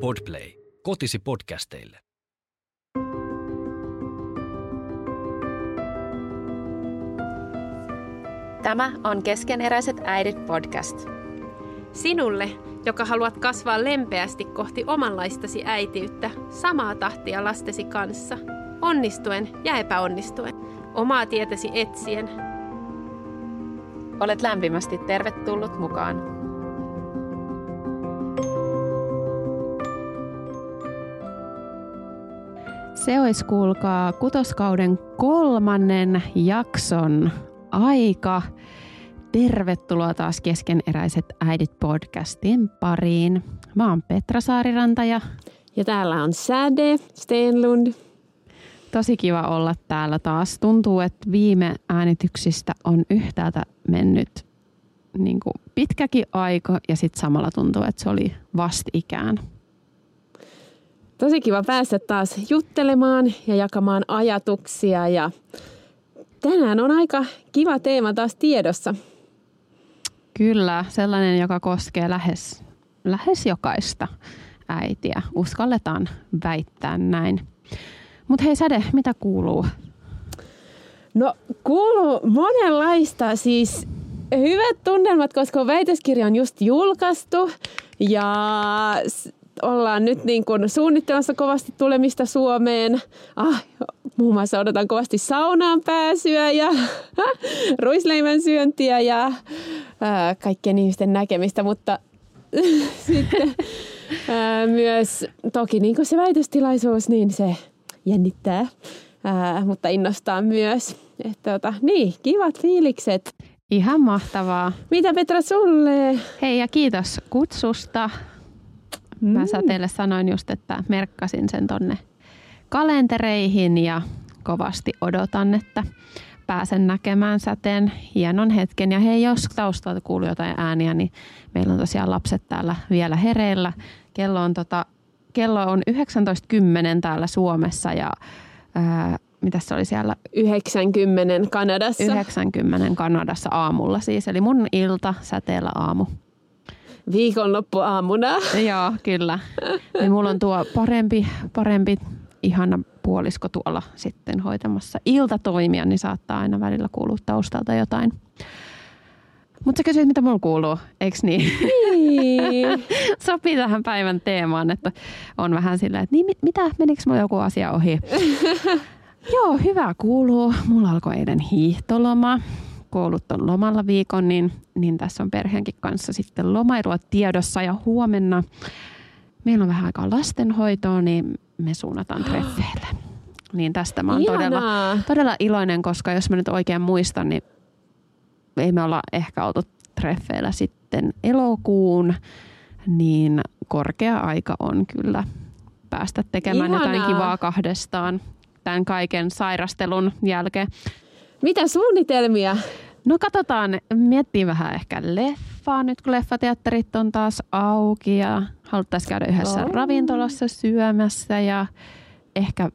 Podplay. Kotisi podcasteille. Tämä on Keskeneräiset äidit podcast. Sinulle, joka haluat kasvaa lempeästi kohti omanlaistasi äitiyttä, samaa tahtia lastesi kanssa, onnistuen ja epäonnistuen, omaa tietäsi etsien. Olet lämpimästi tervetullut mukaan. Se olisi kuulkaa kutoskauden kolmannen jakson aika. Tervetuloa taas keskeneräiset äidit podcastin pariin. Mä oon Petra Saariranta ja... Ja täällä on Säde Stenlund. Tosi kiva olla täällä taas. Tuntuu, että viime äänityksistä on yhtäältä mennyt niin kuin pitkäkin aika ja sitten samalla tuntuu, että se oli vastikään. Tosi kiva päästä taas juttelemaan ja jakamaan ajatuksia ja tänään on aika kiva teema taas tiedossa. Kyllä, sellainen, joka koskee lähes, lähes jokaista äitiä. Uskalletaan väittää näin. Mutta hei Säde, mitä kuuluu? No kuuluu monenlaista, siis hyvät tunnelmat, koska väitöskirja on just julkaistu ja ollaan nyt niin kuin suunnittelemassa kovasti tulemista Suomeen. Ah, muun muassa odotan kovasti saunaan pääsyä ja ruisleivän syöntiä ja ää, kaikkien ihmisten näkemistä, mutta sitten ää, myös toki niin kuin se väitöstilaisuus, niin se jännittää, ää, mutta innostaa myös. Että, tota, niin, kivat fiilikset. Ihan mahtavaa. Mitä Petra sulle? Hei ja kiitos kutsusta. Mm. Mä teille sanoin just, että merkkasin sen tonne kalentereihin ja kovasti odotan, että pääsen näkemään säteen hienon hetken. Ja hei, jos taustalta kuuluu jotain ääniä, niin meillä on tosiaan lapset täällä vielä hereillä. Kello on, tota, kello on 19.10 täällä Suomessa ja ää, mitä se oli siellä? 90 Kanadassa. 90 Kanadassa aamulla siis, eli mun ilta säteellä aamu. Viikonloppu aamuna. Joo, kyllä. Niin mulla on tuo parempi, parempi ihana puolisko tuolla sitten hoitamassa iltatoimia, niin saattaa aina välillä kuulua taustalta jotain. Mutta sä kysyit, mitä mulla kuuluu, eikö niin? Niin. Sopii tähän päivän teemaan, että on vähän sillä, että niin, mitä, menikö mulla joku asia ohi? Joo, hyvä kuuluu. Mulla alkoi eilen hiihtoloma. Koulut on lomalla viikon, niin, niin tässä on perheenkin kanssa sitten lomailua tiedossa. Ja huomenna meillä on vähän aikaa lastenhoitoa, niin me suunnataan treffeille. Niin tästä mä oon todella, todella iloinen, koska jos mä nyt oikein muistan, niin ei me olla ehkä oltu treffeillä sitten elokuun, niin korkea aika on kyllä päästä tekemään Ihanaa. jotain kivaa kahdestaan tämän kaiken sairastelun jälkeen. Mitä suunnitelmia? No katsotaan, miettii vähän ehkä leffaa nyt kun leffateatterit on taas auki ja haluttaisiin käydä yhdessä oh. ravintolassa syömässä ja ehkä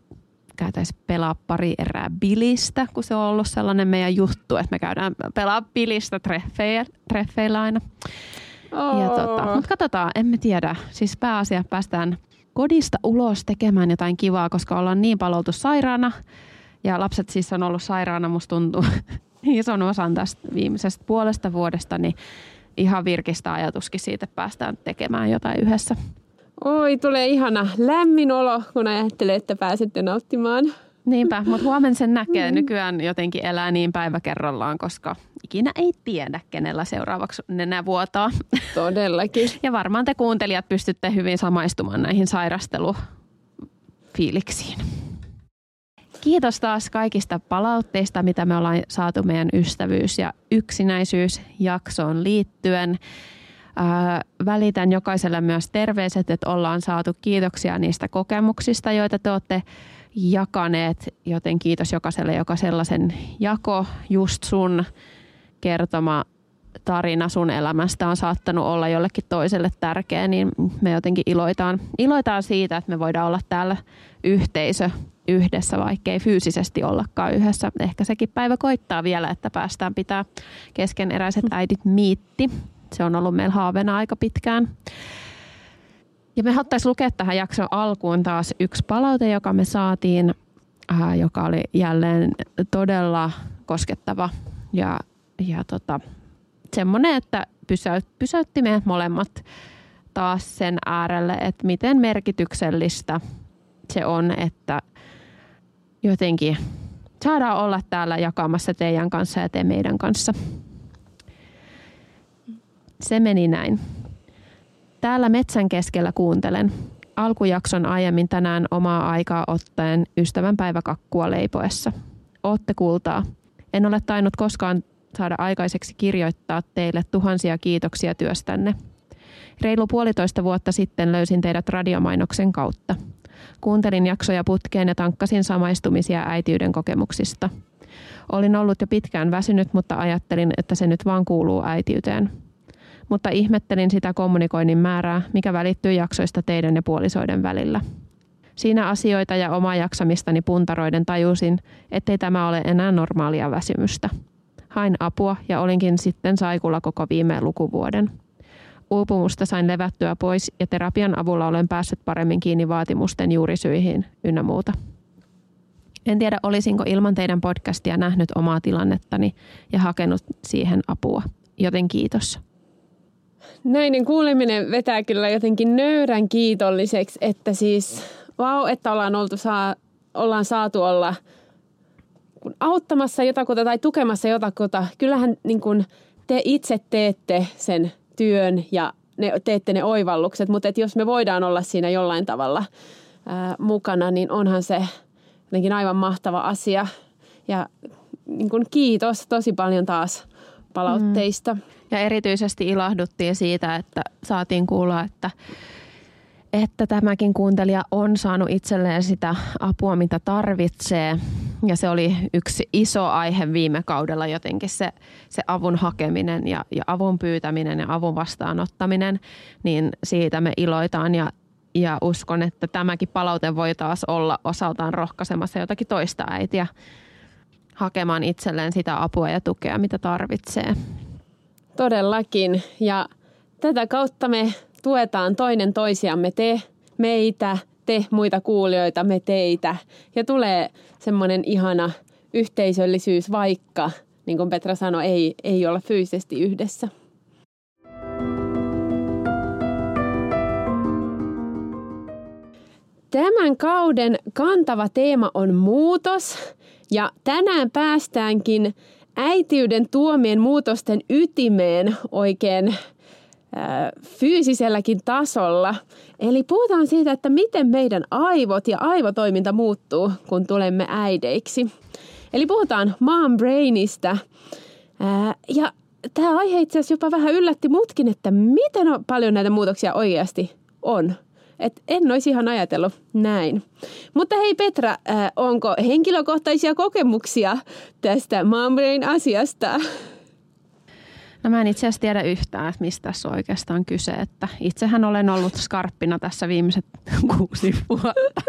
käytäisiin pelaa pari erää bilistä, kun se on ollut sellainen meidän juttu, että me käydään pelaa bilistä treffeillä, treffeillä aina. Oh. Ja tota, mutta katsotaan, emme tiedä. Siis pääasia päästään kodista ulos tekemään jotain kivaa, koska ollaan niin paloltu sairaana. Ja lapset siis on ollut sairaana, musta tuntuu ison osan tästä viimeisestä puolesta vuodesta, niin ihan virkistä ajatuskin siitä, että päästään tekemään jotain yhdessä. Oi, tulee ihana lämmin olo, kun ajattelee, että pääsette nauttimaan. Niinpä, mutta huomenna sen näkee. Mm. Nykyään jotenkin elää niin päivä kerrallaan, koska ikinä ei tiedä, kenellä seuraavaksi nenä vuotaa. Todellakin. ja varmaan te kuuntelijat pystytte hyvin samaistumaan näihin sairastelufiiliksiin. Kiitos taas kaikista palautteista, mitä me ollaan saatu meidän ystävyys- ja yksinäisyysjaksoon liittyen. Ää, välitän jokaiselle myös terveiset, että ollaan saatu kiitoksia niistä kokemuksista, joita te olette jakaneet, joten kiitos jokaiselle, joka sellaisen jako just sun kertoma tarina sun elämästä on saattanut olla jollekin toiselle tärkeä, niin me jotenkin iloitaan, iloitaan siitä, että me voidaan olla täällä yhteisö yhdessä, vaikkei fyysisesti ollakaan yhdessä. Ehkä sekin päivä koittaa vielä, että päästään pitää keskeneräiset äidit miitti. Se on ollut meillä haaveena aika pitkään. Ja me haluttaisiin lukea tähän jakson alkuun taas yksi palaute, joka me saatiin, ää, joka oli jälleen todella koskettava ja, ja tota, semmoinen, että pysäyt, pysäytti meidät molemmat taas sen äärelle, että miten merkityksellistä se on, että jotenkin saadaan olla täällä jakamassa teidän kanssa ja te meidän kanssa. Se meni näin. Täällä metsän keskellä kuuntelen. Alkujakson aiemmin tänään omaa aikaa ottaen ystävänpäiväkakkua leipoessa. Ootte kultaa. En ole tainnut koskaan saada aikaiseksi kirjoittaa teille tuhansia kiitoksia työstänne. Reilu puolitoista vuotta sitten löysin teidät radiomainoksen kautta. Kuuntelin jaksoja putkeen ja tankkasin samaistumisia äitiyden kokemuksista. Olin ollut jo pitkään väsynyt, mutta ajattelin, että se nyt vaan kuuluu äitiyteen. Mutta ihmettelin sitä kommunikoinnin määrää, mikä välittyy jaksoista teidän ja puolisoiden välillä. Siinä asioita ja omaa jaksamistani puntaroiden tajusin, ettei tämä ole enää normaalia väsymystä. Hain apua ja olinkin sitten saikulla koko viime lukuvuoden. Uupumusta sain levättyä pois ja terapian avulla olen päässyt paremmin kiinni vaatimusten juurisyihin ynnä muuta. En tiedä, olisinko ilman teidän podcastia nähnyt omaa tilannettani ja hakenut siihen apua. Joten kiitos. Näinen kuuleminen vetää kyllä jotenkin nöyrän kiitolliseksi, että siis vau, että ollaan, oltu saa, ollaan saatu olla auttamassa jotakuta tai tukemassa jotakuta. Kyllähän niin kun te itse teette sen työn ja ne, teette ne oivallukset, mutta et jos me voidaan olla siinä jollain tavalla ää, mukana, niin onhan se jotenkin aivan mahtava asia. Ja niin kun kiitos tosi paljon taas palautteista. Mm. Ja erityisesti ilahduttiin siitä, että saatiin kuulla, että, että tämäkin kuuntelija on saanut itselleen sitä apua, mitä tarvitsee. Ja se oli yksi iso aihe viime kaudella jotenkin se, se avun hakeminen ja, ja avun pyytäminen ja avun vastaanottaminen. Niin siitä me iloitaan ja, ja uskon, että tämäkin palaute voi taas olla osaltaan rohkaisemassa jotakin toista äitiä hakemaan itselleen sitä apua ja tukea, mitä tarvitsee. Todellakin. Ja tätä kautta me tuetaan toinen toisiamme, te, meitä, te muita kuulijoita, me teitä. Ja tulee semmoinen ihana yhteisöllisyys, vaikka, niin kuin Petra sanoi, ei, ei olla fyysisesti yhdessä. Tämän kauden kantava teema on muutos ja tänään päästäänkin äitiyden tuomien muutosten ytimeen oikein fyysiselläkin tasolla. Eli puhutaan siitä, että miten meidän aivot ja aivotoiminta muuttuu, kun tulemme äideiksi. Eli puhutaan mom brainista. Ja tämä aihe itse asiassa jopa vähän yllätti mutkin, että miten paljon näitä muutoksia oikeasti on. Et en olisi ihan ajatellut näin. Mutta hei Petra, onko henkilökohtaisia kokemuksia tästä Mombrain asiasta? No mä en itse asiassa tiedä yhtään, että mistä tässä on oikeastaan kyse. Että itsehän olen ollut skarppina tässä viimeiset kuusi vuotta.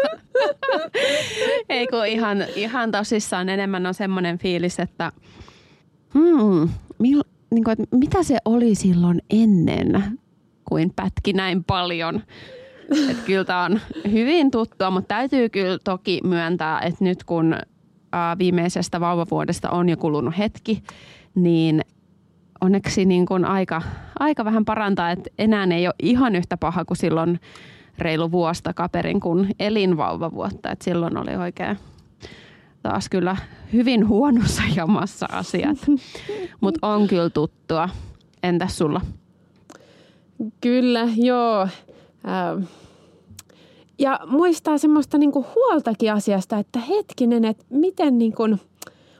Ei kun ihan, ihan tosissaan enemmän on semmoinen fiilis, että hmm, mil, niin kuin, että mitä se oli silloin ennen, kuin pätki näin paljon. Että kyllä tämä on hyvin tuttua, mutta täytyy kyllä toki myöntää, että nyt kun viimeisestä vauvavuodesta on jo kulunut hetki, niin onneksi niin kuin aika, aika vähän parantaa, että enää ei ole ihan yhtä paha kuin silloin reilu vuosta kaperin kuin elinvauvavuotta. Että silloin oli oikein taas kyllä hyvin huonossa jamassa asiat, mutta on kyllä tuttua. Entäs sulla? Kyllä, joo. Ja muistaa semmoista niinku huoltakin asiasta, että hetkinen, että miten niinku,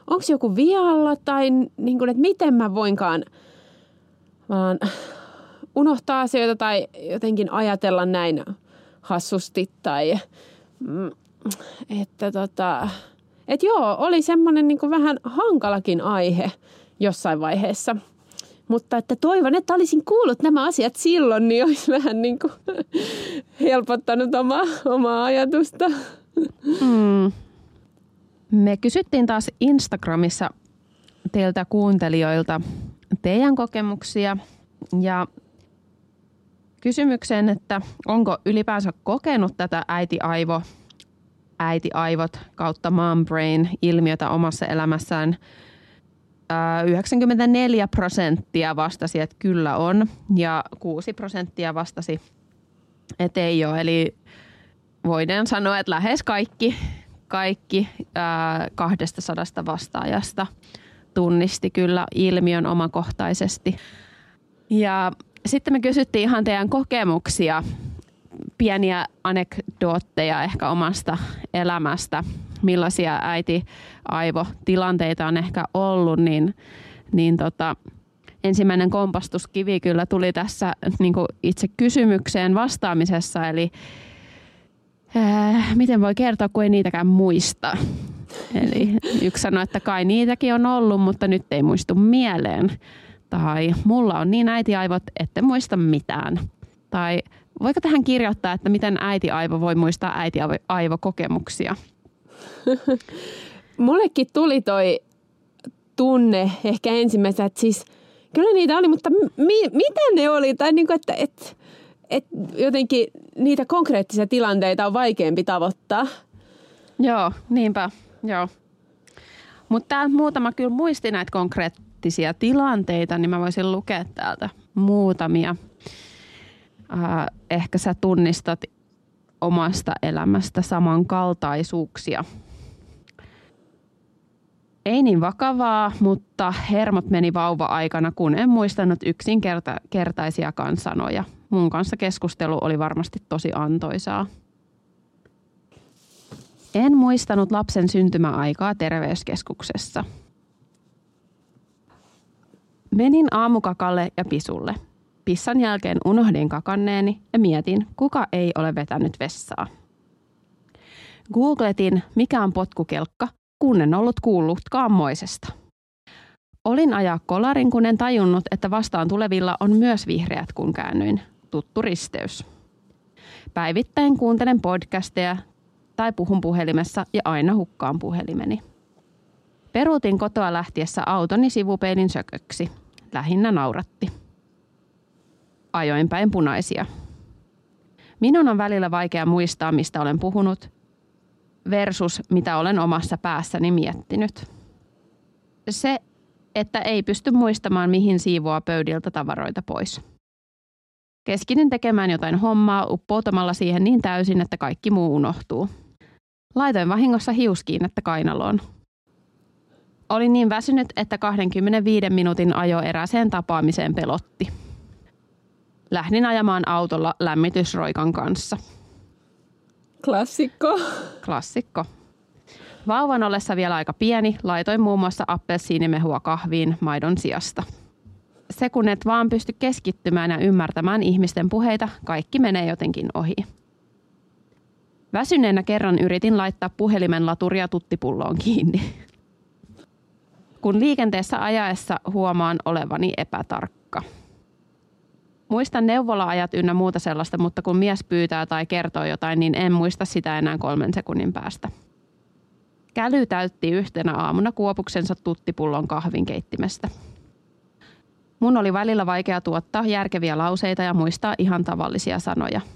onko joku vialla tai niinku, että miten mä voinkaan vaan unohtaa asioita tai jotenkin ajatella näin hassusti tai mm, että tota, et joo, oli semmoinen niinku vähän hankalakin aihe jossain vaiheessa – mutta että toivon, että olisin kuullut nämä asiat silloin, niin olisi vähän niin kuin helpottanut omaa, omaa ajatusta. Mm. Me kysyttiin taas Instagramissa teiltä kuuntelijoilta teidän kokemuksia ja kysymykseen, että onko ylipäänsä kokenut tätä äiti-aivo, äiti-aivot kautta mom brain ilmiötä omassa elämässään. 94 prosenttia vastasi, että kyllä on, ja 6 prosenttia vastasi, että ei ole. Eli voidaan sanoa, että lähes kaikki, kaikki ää, 200 vastaajasta tunnisti kyllä ilmiön omakohtaisesti. Ja sitten me kysyttiin ihan teidän kokemuksia, pieniä anekdootteja ehkä omasta elämästä, millaisia äiti-aivotilanteita on ehkä ollut, niin, niin tota, ensimmäinen kompastuskivi kyllä tuli tässä niin itse kysymykseen vastaamisessa, eli ää, miten voi kertoa, kun ei niitäkään muista. Eli yksi sanoi, että kai niitäkin on ollut, mutta nyt ei muistu mieleen. Tai mulla on niin äitiaivot, ette muista mitään. Tai voiko tähän kirjoittaa, että miten äitiaivo voi muistaa äitiaivokokemuksia? Mullekin tuli toi tunne ehkä ensimmäisenä, että siis kyllä niitä oli, mutta mi- mitä ne oli? Tai niin kuin, että, että, että jotenkin niitä konkreettisia tilanteita on vaikeampi tavoittaa. Joo, niinpä. Joo. Mutta muutama kyllä muisti näitä konkreettisia tilanteita, niin mä voisin lukea täältä muutamia. Äh, ehkä sä tunnistat omasta elämästä samankaltaisuuksia. Ei niin vakavaa, mutta hermot meni vauva-aikana, kun en muistanut yksinkertaisiakaan sanoja. Mun kanssa keskustelu oli varmasti tosi antoisaa. En muistanut lapsen syntymäaikaa terveyskeskuksessa. Menin aamukakalle ja pisulle. Pissan jälkeen unohdin kakanneeni ja mietin, kuka ei ole vetänyt vessaa. Googletin, mikä on potkukelkka, kun en ollut kuullutkaan moisesta. Olin ajaa kolarin, kun en tajunnut, että vastaan tulevilla on myös vihreät, kun käännyin. Tuttu risteys. Päivittäin kuuntelen podcasteja tai puhun puhelimessa ja aina hukkaan puhelimeni. Peruutin kotoa lähtiessä autoni sivupeilin sököksi. Lähinnä nauratti. Ajoin päin punaisia. Minun on välillä vaikea muistaa, mistä olen puhunut, versus mitä olen omassa päässäni miettinyt. Se, että ei pysty muistamaan, mihin siivoaa pöydiltä tavaroita pois. Keskinin tekemään jotain hommaa uppoutamalla siihen niin täysin, että kaikki muu unohtuu. Laitoin vahingossa hiuskiinnettä kainaloon. Olin niin väsynyt, että 25 minuutin ajo eräseen tapaamiseen pelotti. Lähdin ajamaan autolla lämmitysroikan kanssa. Klassikko. Klassikko. Vauvan ollessa vielä aika pieni, laitoin muun muassa appelsiinimehua kahviin maidon sijasta. Se kun et vaan pysty keskittymään ja ymmärtämään ihmisten puheita, kaikki menee jotenkin ohi. Väsyneenä kerran yritin laittaa puhelimen laturia tuttipulloon kiinni. Kun liikenteessä ajaessa huomaan olevani epätarkka. Muistan neuvola-ajat ynnä muuta sellaista, mutta kun mies pyytää tai kertoo jotain, niin en muista sitä enää kolmen sekunnin päästä. Käly täytti yhtenä aamuna kuopuksensa tuttipullon kahvinkeittimestä. Mun oli välillä vaikea tuottaa järkeviä lauseita ja muistaa ihan tavallisia sanoja –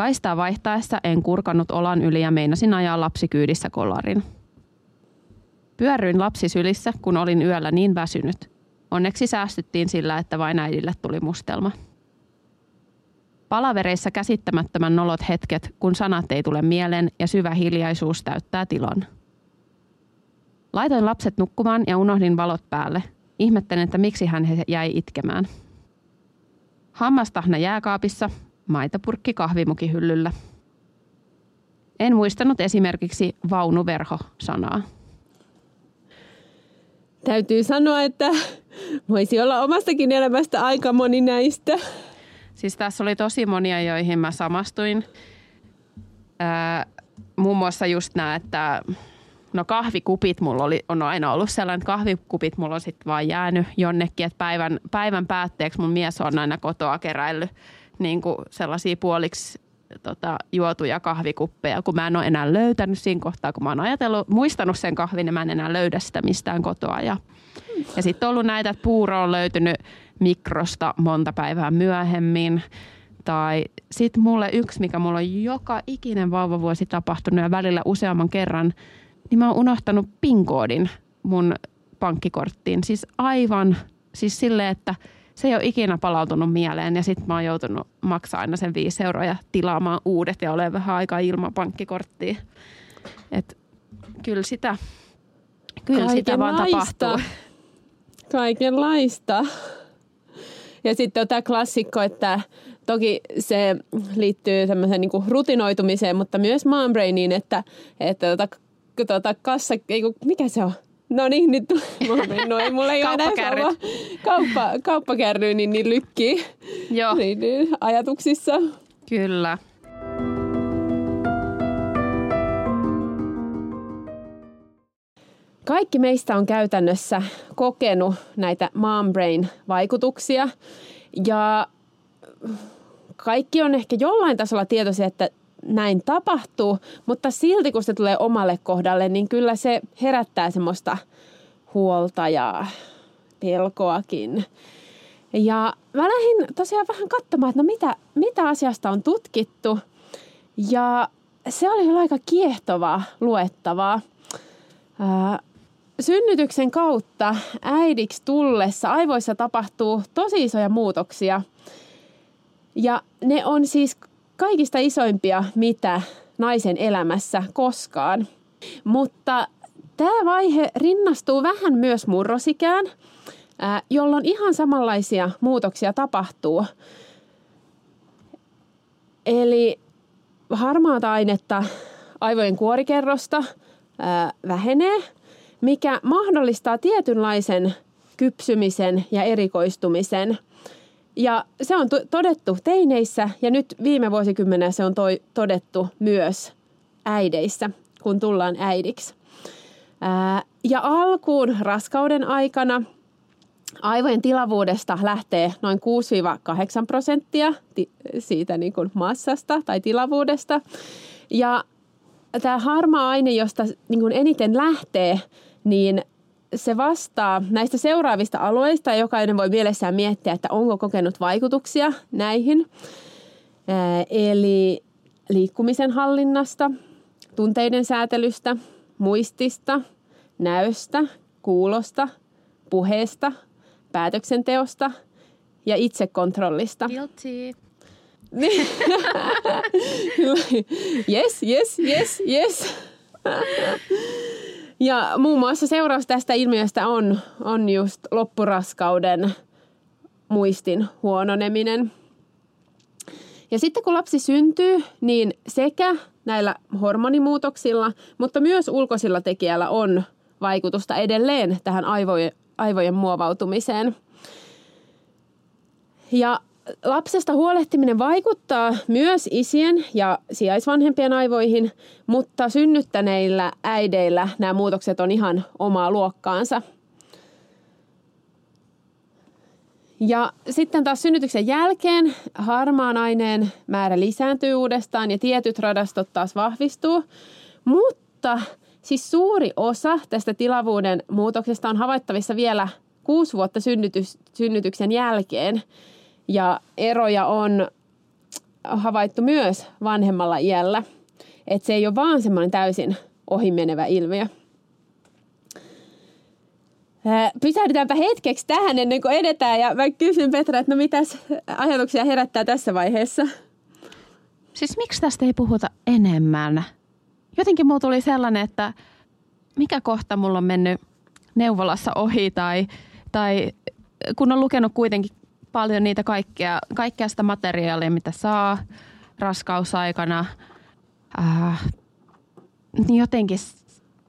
Kaistaa vaihtaessa en kurkannut olan yli ja meinasin ajaa lapsikyydissä kolarin. Pyörryin lapsisylissä, kun olin yöllä niin väsynyt. Onneksi säästyttiin sillä, että vain äidille tuli mustelma. Palavereissa käsittämättömän nolot hetket, kun sanat ei tule mieleen ja syvä hiljaisuus täyttää tilon. Laitoin lapset nukkumaan ja unohdin valot päälle. Ihmettelen, että miksi hän jäi itkemään. Hammastahna jääkaapissa, maitopurkki kahvimukihyllyllä. En muistanut esimerkiksi vaunuverho-sanaa. Täytyy sanoa, että voisi olla omastakin elämästä aika moni näistä. Siis tässä oli tosi monia, joihin mä samastuin. Ää, muun muassa just nämä, että no kahvikupit mulla oli, on aina ollut sellainen, että kahvikupit mulla on sitten vaan jäänyt jonnekin, että päivän, päivän päätteeksi mun mies on aina kotoa keräillyt niin kuin sellaisia puoliksi tota, juotuja kahvikuppeja, kun mä en ole enää löytänyt siinä kohtaa, kun mä oon ajatellut, muistanut sen kahvin, niin mä en enää löydä sitä mistään kotoa. Ja, ja sitten on ollut näitä, että puuro on löytynyt mikrosta monta päivää myöhemmin. Tai sitten mulle yksi, mikä mulla on joka ikinen vauvavuosi tapahtunut ja välillä useamman kerran, niin mä oon unohtanut PIN-koodin mun pankkikorttiin. Siis aivan, siis silleen, että se ei ole ikinä palautunut mieleen ja sitten mä oon joutunut maksaa aina sen viisi euroa ja tilaamaan uudet ja olen vähän aikaa ilman pankkikorttia. Et kyllä sitä, kyllä sitä vaan tapahtuu. Kaikenlaista. Ja sitten on tämä klassikko, että toki se liittyy tämmöiseen niin rutinoitumiseen, mutta myös brainiin, että, että tota, tota kassa, ei, mikä se on? No niin, nyt no ei mulla ei ole enää kauppa, kauppakärry, niin, niin lykki Joo. Niin, niin, ajatuksissa. Kyllä. Kaikki meistä on käytännössä kokenut näitä mom brain vaikutuksia ja kaikki on ehkä jollain tasolla tietoisia, että näin tapahtuu, mutta silti kun se tulee omalle kohdalle, niin kyllä se herättää semmoista huolta ja pelkoakin. Ja mä lähdin tosiaan vähän katsomaan, että no mitä, mitä asiasta on tutkittu. Ja se oli aika kiehtovaa luettavaa. Ää, synnytyksen kautta äidiksi tullessa aivoissa tapahtuu tosi isoja muutoksia. Ja ne on siis kaikista isoimpia, mitä naisen elämässä koskaan. Mutta tämä vaihe rinnastuu vähän myös murrosikään, jolloin ihan samanlaisia muutoksia tapahtuu. Eli harmaata ainetta aivojen kuorikerrosta vähenee, mikä mahdollistaa tietynlaisen kypsymisen ja erikoistumisen – ja se on todettu teineissä ja nyt viime vuosikymmenellä se on toi, todettu myös äideissä, kun tullaan äidiksi. Ää, ja alkuun raskauden aikana aivojen tilavuudesta lähtee noin 6-8 prosenttia siitä niin kuin massasta tai tilavuudesta. Ja tämä harmaa aine, josta niin kuin eniten lähtee, niin se vastaa näistä seuraavista alueista. Jokainen voi mielessään miettiä, että onko kokenut vaikutuksia näihin. Eli liikkumisen hallinnasta, tunteiden säätelystä, muistista, näöstä, kuulosta, puheesta, päätöksenteosta ja itsekontrollista. Guilty. yes, yes, yes, yes. Ja muun muassa seuraus tästä ilmiöstä on, on just loppuraskauden muistin huononeminen. Ja sitten kun lapsi syntyy, niin sekä näillä hormonimuutoksilla, mutta myös ulkoisilla tekijällä on vaikutusta edelleen tähän aivojen, aivojen muovautumiseen. Ja lapsesta huolehtiminen vaikuttaa myös isien ja sijaisvanhempien aivoihin, mutta synnyttäneillä äideillä nämä muutokset on ihan omaa luokkaansa. Ja sitten taas synnytyksen jälkeen harmaan aineen määrä lisääntyy uudestaan ja tietyt radastot taas vahvistuu. Mutta siis suuri osa tästä tilavuuden muutoksesta on havaittavissa vielä kuusi vuotta synnytys, synnytyksen jälkeen. Ja eroja on havaittu myös vanhemmalla iällä. Että se ei ole vaan semmoinen täysin ohimenevä ilmiö. Pysähdytäänpä hetkeksi tähän ennen kuin edetään ja mä kysyn Petra, että no mitäs ajatuksia herättää tässä vaiheessa? Siis miksi tästä ei puhuta enemmän? Jotenkin mulla tuli sellainen, että mikä kohta mulla on mennyt neuvolassa ohi tai, tai kun on lukenut kuitenkin paljon niitä kaikkea, kaikkea sitä materiaalia, mitä saa raskausaikana. Äh, niin jotenkin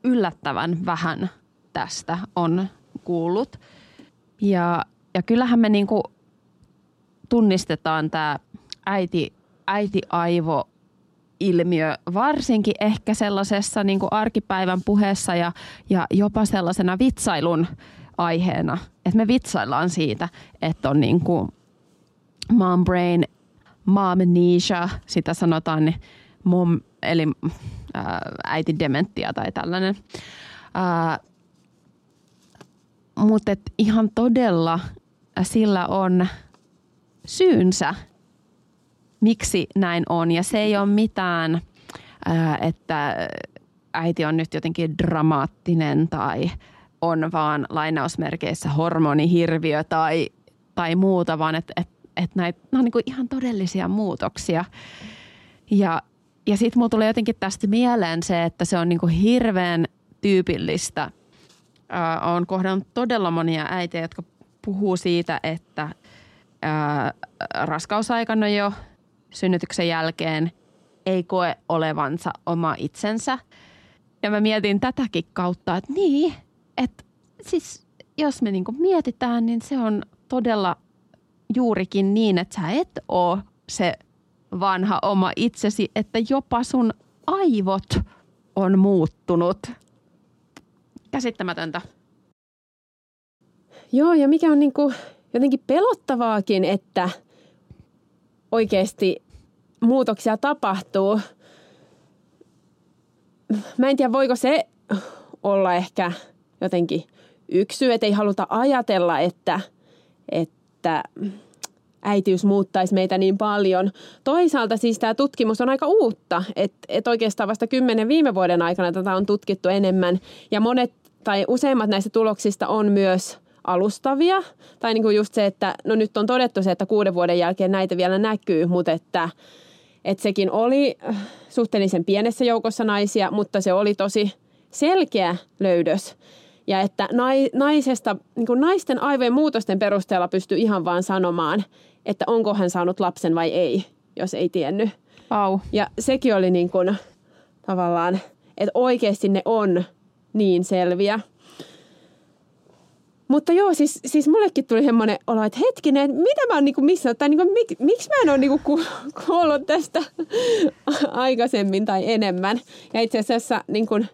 yllättävän vähän tästä on kuullut. Ja, ja kyllähän me niinku tunnistetaan tämä äiti, äiti-aivo ilmiö, varsinkin ehkä sellaisessa niin kuin arkipäivän puheessa ja, ja jopa sellaisena vitsailun aiheena, että me vitsaillaan siitä, että on niin kuin mom brain, momnesia, sitä sanotaan niin mom, eli äh, dementia tai tällainen. Äh, Mutta ihan todella sillä on syynsä, miksi näin on. Ja se ei ole mitään, että äiti on nyt jotenkin dramaattinen tai on vaan lainausmerkeissä hormonihirviö tai, tai muuta, vaan että et, et näitä, on niin ihan todellisia muutoksia. Ja, ja sitten mulla tulee jotenkin tästä mieleen se, että se on niin hirveän tyypillistä. Olen kohdannut todella monia äitejä, jotka puhuu siitä, että ää, raskausaikana jo synnytyksen jälkeen ei koe olevansa oma itsensä. Ja mä mietin tätäkin kautta, että niin, että siis jos me niinku mietitään, niin se on todella juurikin niin, että sä et ole se vanha oma itsesi, että jopa sun aivot on muuttunut. Käsittämätöntä. Joo, ja mikä on niinku jotenkin pelottavaakin, että oikeasti muutoksia tapahtuu. Mä en tiedä, voiko se olla ehkä jotenkin yksi syy, että ei haluta ajatella, että, että äitiys muuttaisi meitä niin paljon. Toisaalta siis tämä tutkimus on aika uutta, että, että oikeastaan vasta kymmenen viime vuoden aikana tätä on tutkittu enemmän ja monet tai useimmat näistä tuloksista on myös alustavia. Tai niin kuin just se, että no nyt on todettu se, että kuuden vuoden jälkeen näitä vielä näkyy, mutta että, että sekin oli suhteellisen pienessä joukossa naisia, mutta se oli tosi selkeä löydös. Ja että naisesta, niin kuin naisten aivojen muutosten perusteella pystyy ihan vaan sanomaan, että onko hän saanut lapsen vai ei, jos ei tiennyt. Wow. Ja sekin oli niin kuin, tavallaan, että oikeasti ne on niin selviä. Mutta joo, siis, siis mullekin tuli semmoinen olo, että hetkinen, että mitä mä oon niinku missannut, tai niinku, mik, miksi mä en ole niinku kuullut tästä aikaisemmin tai enemmän. Ja itse asiassa niin kuin,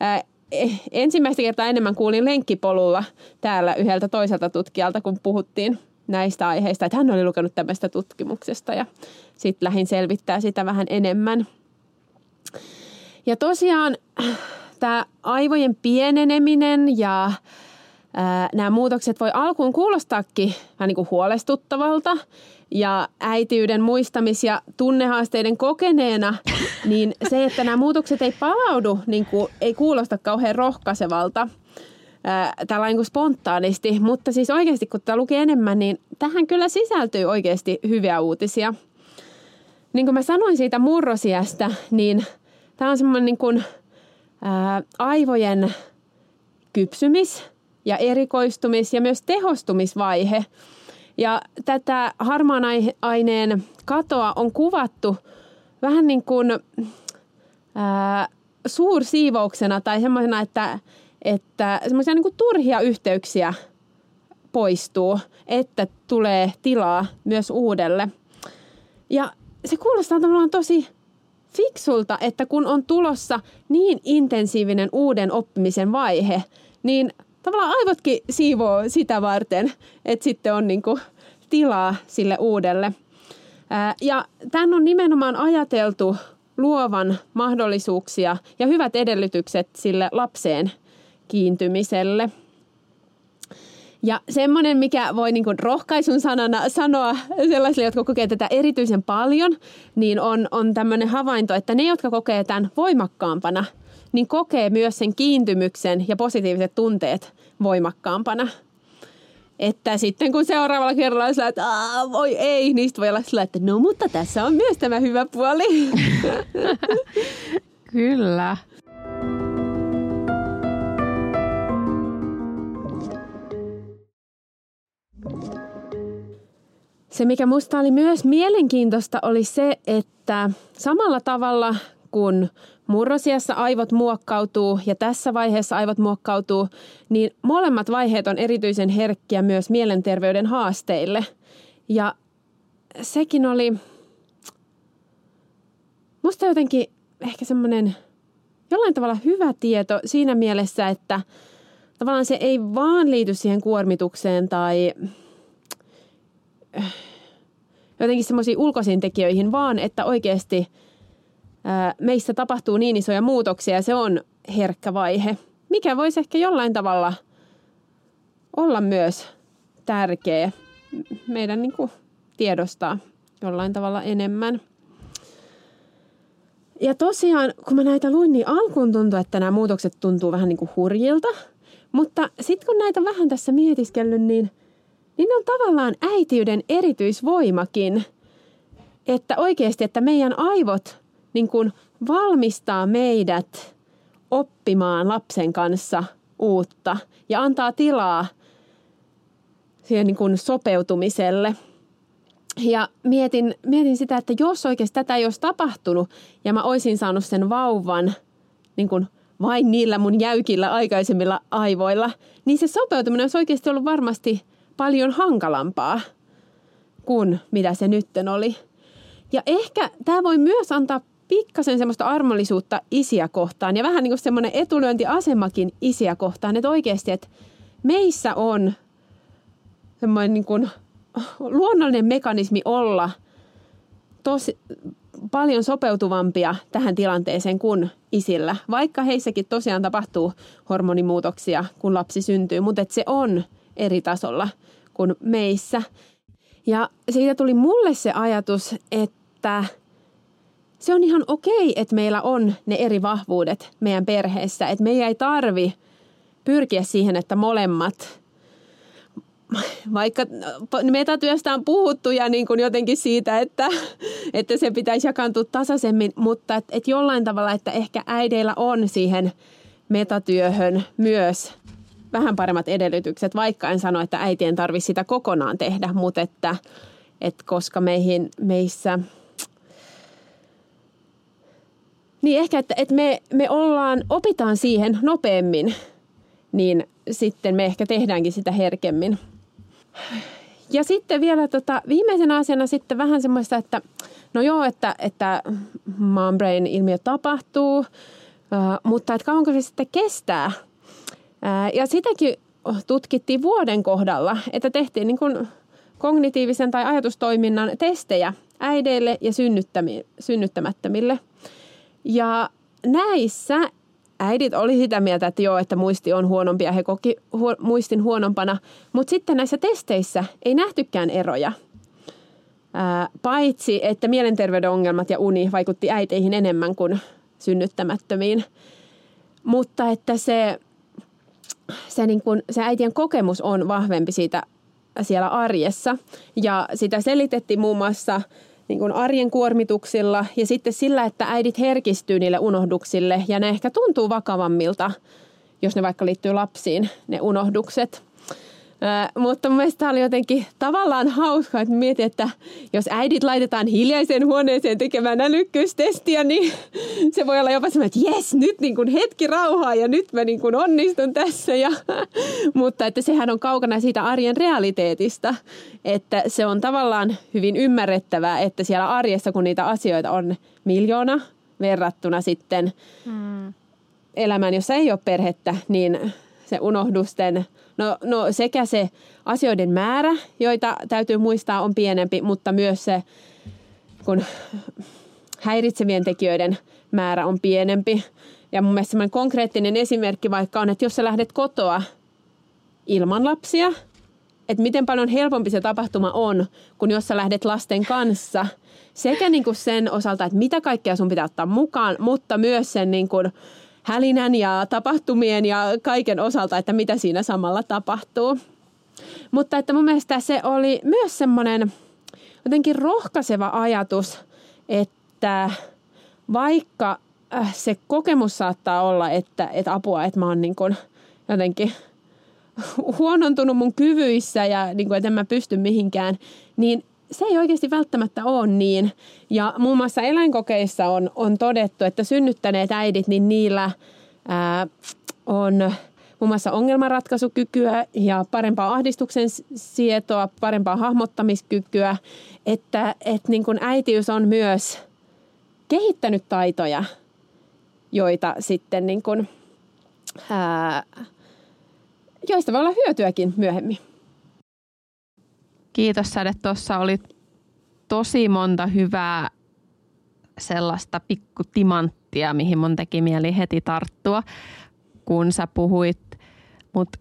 ää, ensimmäistä kertaa enemmän kuulin lenkkipolulla täällä yhdeltä toiselta tutkijalta, kun puhuttiin näistä aiheista, että hän oli lukenut tämmöistä tutkimuksesta ja sitten lähdin selvittää sitä vähän enemmän. Ja tosiaan tämä aivojen pieneneminen ja nämä muutokset voi alkuun kuulostaakin vähän niin kuin huolestuttavalta ja äitiyden muistamis- ja tunnehaasteiden kokeneena, niin se, että nämä muutokset ei palaudu, niin kuin, ei kuulosta kauhean rohkaisevalta tällainen kuin spontaanisti. Mutta siis oikeasti, kun tämä lukee enemmän, niin tähän kyllä sisältyy oikeasti hyviä uutisia. Niin kuin mä sanoin siitä murrosiästä, niin tämä on semmoinen niin kuin, ää, aivojen kypsymis- ja erikoistumis- ja myös tehostumisvaihe. Ja tätä harmaan aineen katoa on kuvattu vähän niin kuin ää, suursiivouksena tai semmoisena, että, että semmoisia niin turhia yhteyksiä poistuu, että tulee tilaa myös uudelle. Ja se kuulostaa tavallaan tosi fiksulta, että kun on tulossa niin intensiivinen uuden oppimisen vaihe, niin tavallaan aivotkin siivoo sitä varten, että sitten on niin kuin tilaa sille uudelle. Ja tämän on nimenomaan ajateltu luovan mahdollisuuksia ja hyvät edellytykset sille lapseen kiintymiselle. Ja semmoinen, mikä voi niin rohkaisun sanana sanoa sellaisille, jotka kokee tätä erityisen paljon, niin on, on tämmöinen havainto, että ne, jotka kokee tämän voimakkaampana – niin kokee myös sen kiintymyksen ja positiiviset tunteet voimakkaampana. Että sitten kun seuraavalla kerralla on sillä, että voi ei, niistä voi olla sillä, että no mutta tässä on myös tämä hyvä puoli. Kyllä. Se, mikä musta oli myös mielenkiintoista, oli se, että samalla tavalla kun murrosiassa aivot muokkautuu ja tässä vaiheessa aivot muokkautuu, niin molemmat vaiheet on erityisen herkkiä myös mielenterveyden haasteille. Ja sekin oli musta jotenkin ehkä semmoinen jollain tavalla hyvä tieto siinä mielessä, että tavallaan se ei vaan liity siihen kuormitukseen tai jotenkin semmoisiin ulkoisiin tekijöihin, vaan että oikeasti – meissä tapahtuu niin isoja muutoksia ja se on herkkä vaihe, mikä voisi ehkä jollain tavalla olla myös tärkeä meidän niin kuin tiedostaa jollain tavalla enemmän. Ja tosiaan, kun mä näitä luin, niin alkuun tuntui, että nämä muutokset tuntuu vähän niin kuin hurjilta. Mutta sitten kun näitä vähän tässä mietiskellyt, niin, niin ne on tavallaan äitiyden erityisvoimakin. Että oikeasti, että meidän aivot niin kuin valmistaa meidät oppimaan lapsen kanssa uutta ja antaa tilaa siihen niin kuin sopeutumiselle. Ja mietin, mietin sitä, että jos oikeasti tätä ei olisi tapahtunut ja mä olisin saanut sen vauvan niin kuin vain niillä mun jäykillä aikaisemmilla aivoilla, niin se sopeutuminen olisi oikeasti ollut varmasti paljon hankalampaa kuin mitä se nytten oli. Ja ehkä tämä voi myös antaa pikkasen semmoista armollisuutta isiä kohtaan ja vähän niin kuin semmoinen etulyöntiasemakin isiä kohtaan, että oikeasti, että meissä on semmoinen niin kuin luonnollinen mekanismi olla tosi paljon sopeutuvampia tähän tilanteeseen kuin isillä, vaikka heissäkin tosiaan tapahtuu hormonimuutoksia, kun lapsi syntyy, mutta se on eri tasolla kuin meissä. Ja siitä tuli mulle se ajatus, että se on ihan okei, että meillä on ne eri vahvuudet meidän perheessä. Että meidän ei tarvi pyrkiä siihen, että molemmat, vaikka metatyöstä on puhuttu ja niin kuin jotenkin siitä, että, että se pitäisi jakantua tasaisemmin, mutta että, että jollain tavalla, että ehkä äideillä on siihen metatyöhön myös vähän paremmat edellytykset, vaikka en sano, että äitien tarvitse sitä kokonaan tehdä, mutta että, että koska meihin, meissä – niin ehkä, että, että me, me ollaan, opitaan siihen nopeammin, niin sitten me ehkä tehdäänkin sitä herkemmin. Ja sitten vielä tota, viimeisenä asiana sitten vähän semmoista, että no joo, että, että brain ilmiö tapahtuu, mutta että kauanko se sitten kestää. ja sitäkin tutkittiin vuoden kohdalla, että tehtiin niin kuin kognitiivisen tai ajatustoiminnan testejä äideille ja synnyttämättömille – ja näissä äidit oli sitä mieltä, että joo, että muisti on huonompi ja he koki huo, muistin huonompana. Mutta sitten näissä testeissä ei nähtykään eroja. Ää, paitsi, että mielenterveyden ongelmat ja uni vaikutti äiteihin enemmän kuin synnyttämättömiin. Mutta että se, se, niin kun, se äitien kokemus on vahvempi siitä siellä arjessa. Ja sitä selitettiin muun muassa niin kuin arjen kuormituksilla ja sitten sillä, että äidit herkistyy niille unohduksille ja ne ehkä tuntuu vakavammilta, jos ne vaikka liittyy lapsiin, ne unohdukset. Mutta mun mielestä tämä oli jotenkin tavallaan hauska, että mietin, että jos äidit laitetaan hiljaiseen huoneeseen tekemään älykkyystestiä, niin se voi olla jopa semmoinen, että jes, nyt niin kuin hetki rauhaa ja nyt mä niin kuin onnistun tässä. Ja, mutta että sehän on kaukana siitä arjen realiteetista, että se on tavallaan hyvin ymmärrettävää, että siellä arjessa, kun niitä asioita on miljoona verrattuna sitten hmm. elämään, jossa ei ole perhettä, niin se unohdusten, no, no sekä se asioiden määrä, joita täytyy muistaa, on pienempi, mutta myös se, kun häiritsevien tekijöiden määrä on pienempi. Ja mun mielestä konkreettinen esimerkki vaikka on, että jos sä lähdet kotoa ilman lapsia, että miten paljon helpompi se tapahtuma on, kun jos sä lähdet lasten kanssa. Sekä niin kuin sen osalta, että mitä kaikkea sun pitää ottaa mukaan, mutta myös sen niin kuin hälinän ja tapahtumien ja kaiken osalta, että mitä siinä samalla tapahtuu. Mutta että mun mielestä se oli myös semmoinen jotenkin rohkaiseva ajatus, että vaikka äh, se kokemus saattaa olla, että, että apua, että mä oon niin kuin jotenkin huonontunut mun kyvyissä ja niin kuin, että en mä pysty mihinkään, niin se ei oikeasti välttämättä ole niin. Ja muun muassa eläinkokeissa on, on todettu, että synnyttäneet äidit, niin niillä ää, on muun muassa ongelmanratkaisukykyä ja parempaa ahdistuksen sietoa, parempaa hahmottamiskykyä, että, että niin kuin äitiys on myös kehittänyt taitoja, joita sitten niin kuin, ää, joista voi olla hyötyäkin myöhemmin. Kiitos Säde. Tuossa oli tosi monta hyvää sellaista pikkutimanttia, mihin mun teki mieli heti tarttua, kun sä puhuit. Mutta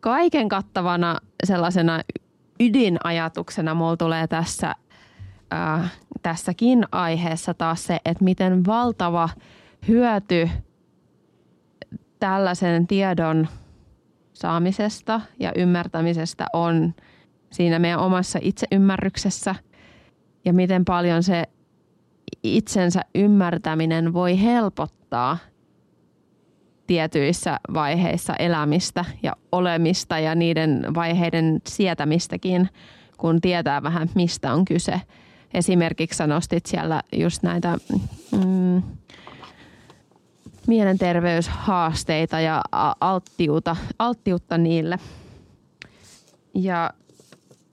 kaiken kattavana sellaisena ydinajatuksena mulla tulee tässä, äh, tässäkin aiheessa taas se, että miten valtava hyöty tällaisen tiedon saamisesta ja ymmärtämisestä on siinä meidän omassa itseymmärryksessä ja miten paljon se itsensä ymmärtäminen voi helpottaa tietyissä vaiheissa elämistä ja olemista ja niiden vaiheiden sietämistäkin, kun tietää vähän mistä on kyse. Esimerkiksi sä nostit siellä just näitä mm, mielenterveyshaasteita ja alttiuta, alttiutta niille. Ja,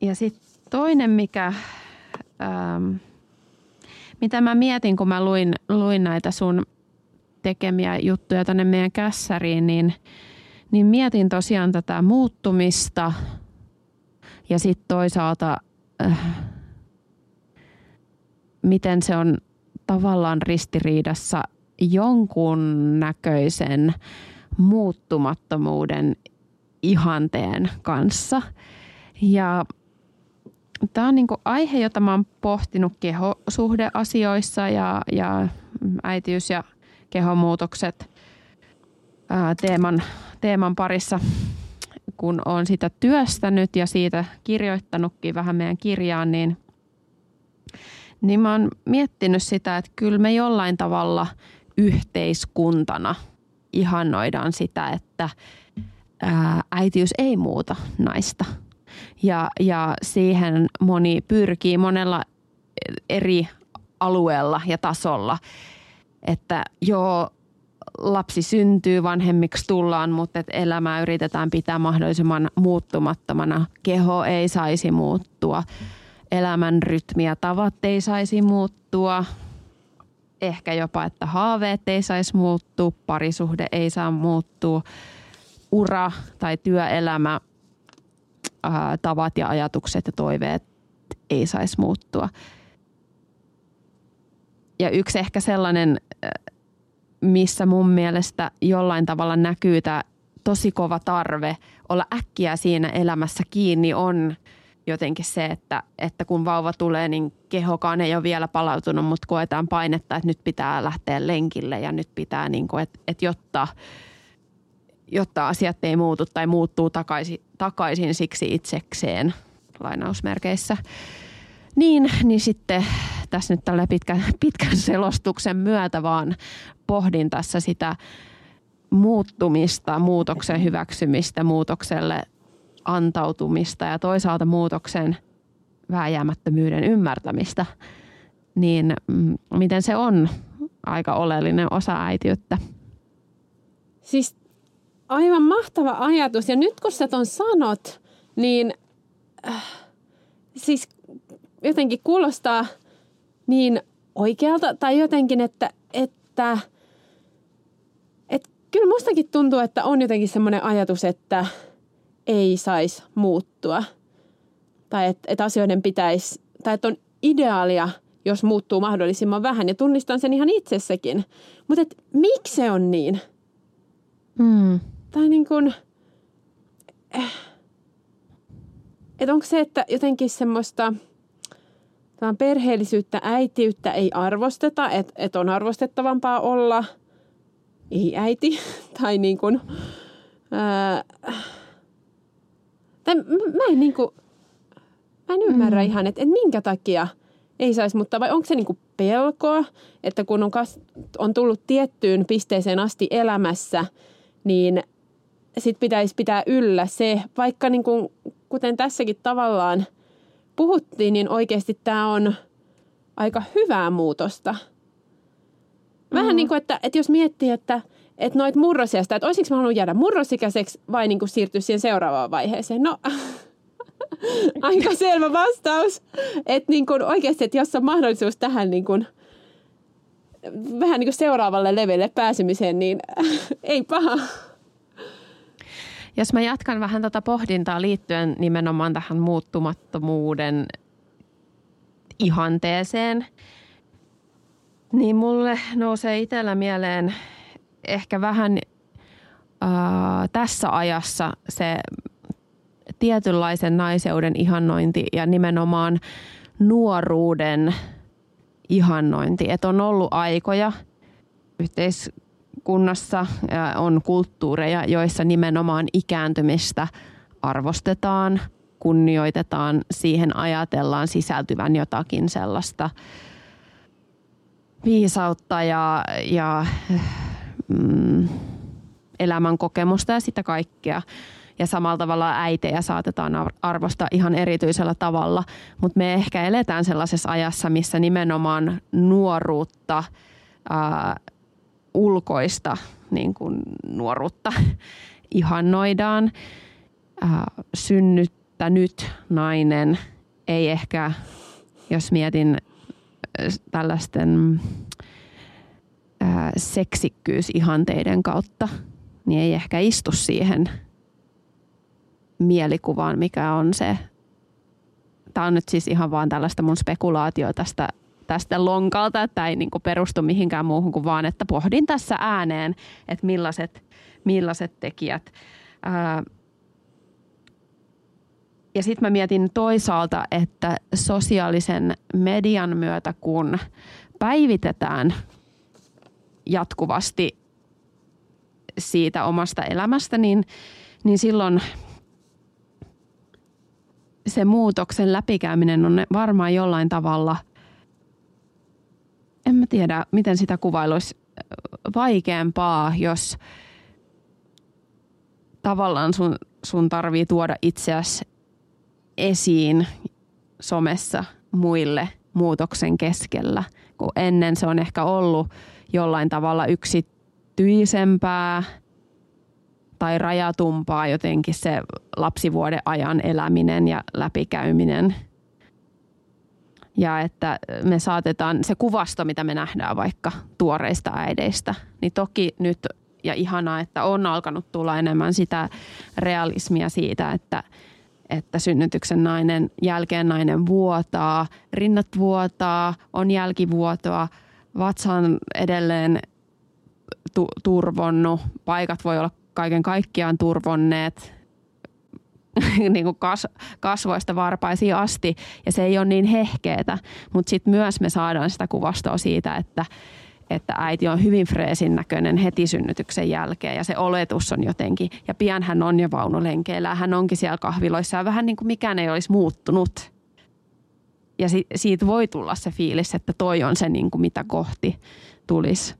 ja sitten toinen, mikä, ähm, mitä mä mietin, kun mä luin, luin näitä sun tekemiä juttuja tänne meidän kässäriin, niin, niin mietin tosiaan tätä muuttumista ja sitten toisaalta, äh, miten se on tavallaan ristiriidassa jonkun näköisen muuttumattomuuden ihanteen kanssa. Ja tämä on niin aihe, jota mä oon pohtinut kehosuhdeasioissa ja, ja äitiys- ja kehomuutokset ää, teeman, teeman parissa, kun olen sitä työstänyt ja siitä kirjoittanutkin vähän meidän kirjaan, niin, niin mä oon miettinyt sitä, että kyllä me jollain tavalla yhteiskuntana ihannoidaan sitä, että ää, äitiys ei muuta naista. Ja, ja siihen moni pyrkii monella eri alueella ja tasolla. Että joo, lapsi syntyy, vanhemmiksi tullaan, mutta että elämää yritetään pitää mahdollisimman muuttumattomana. Keho ei saisi muuttua, elämän rytmi ja tavat ei saisi muuttua, ehkä jopa, että haaveet ei saisi muuttua, parisuhde ei saa muuttua, ura tai työelämä, ää, tavat ja ajatukset ja toiveet ei saisi muuttua. Ja yksi ehkä sellainen missä mun mielestä jollain tavalla näkyy tämä tosi kova tarve olla äkkiä siinä elämässä kiinni on jotenkin se, että, että kun vauva tulee, niin kehokaan ei ole vielä palautunut, mutta koetaan painetta, että nyt pitää lähteä lenkille ja nyt pitää, niin kuin, että, että jotta, jotta asiat ei muutu tai muuttuu takaisin, takaisin siksi itsekseen lainausmerkeissä. Niin, niin sitten tässä nyt tällä pitkän, pitkän selostuksen myötä vaan pohdin tässä sitä muuttumista, muutoksen hyväksymistä, muutokselle antautumista ja toisaalta muutoksen vääjäämättömyyden ymmärtämistä, niin mm, miten se on aika oleellinen osa äitiyttä. Siis aivan mahtava ajatus. Ja nyt kun sä ton sanot, niin äh, siis jotenkin kuulostaa niin oikealta tai jotenkin, että, että, että kyllä mustakin tuntuu, että on jotenkin semmoinen ajatus, että ei saisi muuttua. Tai että, että asioiden pitäisi, tai että on ideaalia, jos muuttuu mahdollisimman vähän. Ja tunnistan sen ihan itsessäkin. Mutta miksi se on niin? Mm. Tai niin kuin, eh, että onko se, että jotenkin semmoista – Tämän perheellisyyttä, äitiyttä ei arvosteta, että et on arvostettavampaa olla ei-äiti. tai niin kuin, ää, tai mä en, niin kuin, mä en ymmärrä mm. ihan, että, että minkä takia ei saisi, mutta vai onko se niin kuin pelkoa, että kun on, kas, on tullut tiettyyn pisteeseen asti elämässä, niin sit pitäisi pitää yllä se, vaikka niin kuin, kuten tässäkin tavallaan – puhuttiin, niin oikeasti tämä on aika hyvää muutosta. Vähän mm-hmm. niin kuin, että, että jos miettii, että, että noit murrosiasta, että olisinko mä halunnut jäädä murrosikäiseksi vai niin kuin siirtyä siihen seuraavaan vaiheeseen. No, aika selvä vastaus. Että niin kuin oikeasti, että jos on mahdollisuus tähän niin kuin, vähän niin kuin seuraavalle levelle pääsemiseen, niin ei paha. Jos mä jatkan vähän tätä pohdintaa liittyen nimenomaan tähän muuttumattomuuden ihanteeseen, niin mulle nousee itsellä mieleen ehkä vähän ää, tässä ajassa se tietynlaisen naiseuden ihannointi ja nimenomaan nuoruuden ihannointi. Että on ollut aikoja yhteiskunnassa, on kulttuureja, joissa nimenomaan ikääntymistä arvostetaan, kunnioitetaan, siihen ajatellaan sisältyvän jotakin sellaista viisautta ja, ja mm, elämän kokemusta ja sitä kaikkea. Ja samalla tavalla äitejä saatetaan arvostaa ihan erityisellä tavalla. Mutta me ehkä eletään sellaisessa ajassa, missä nimenomaan nuoruutta, ää, ulkoista niin kuin nuoruutta ihannoidaan. Ää, synnyttänyt nainen ei ehkä, jos mietin tällaisten ää, seksikkyysihanteiden kautta – niin ei ehkä istu siihen mielikuvaan, mikä on se. Tämä on nyt siis ihan vaan tällaista mun spekulaatio tästä, tästä lonkalta, että ei niin perustu mihinkään muuhun kuin vaan, että pohdin tässä ääneen, että millaiset, millaiset tekijät. Ää, ja sitten mä mietin toisaalta, että sosiaalisen median myötä, kun päivitetään jatkuvasti siitä omasta elämästä, niin, niin silloin se muutoksen läpikäyminen on varmaan jollain tavalla, tiedä miten sitä kuvailuisi, vaikeampaa, jos tavallaan sun, sun tarvii tuoda itseäsi esiin somessa muille muutoksen keskellä, kun ennen se on ehkä ollut jollain tavalla yksi yksityisempää tai rajatumpaa jotenkin se lapsivuoden ajan eläminen ja läpikäyminen. Ja että me saatetaan, se kuvasto, mitä me nähdään vaikka tuoreista äideistä, niin toki nyt ja ihanaa, että on alkanut tulla enemmän sitä realismia siitä, että, että synnytyksen nainen, jälkeen nainen vuotaa, rinnat vuotaa, on jälkivuotoa, vatsa on edelleen tu- turvonnut. Paikat voi olla kaiken kaikkiaan turvonneet niin kuin kas, kasvoista varpaisiin asti ja se ei ole niin hehkeetä, mutta sitten myös me saadaan sitä kuvastoa siitä, että, että äiti on hyvin freesin näköinen heti synnytyksen jälkeen ja se oletus on jotenkin, ja pian hän on jo vaunulenkeillä, hän onkin siellä kahviloissa ja vähän niin kuin mikään ei olisi muuttunut. Ja si, siitä voi tulla se fiilis, että toi on se niin kuin mitä kohti tulisi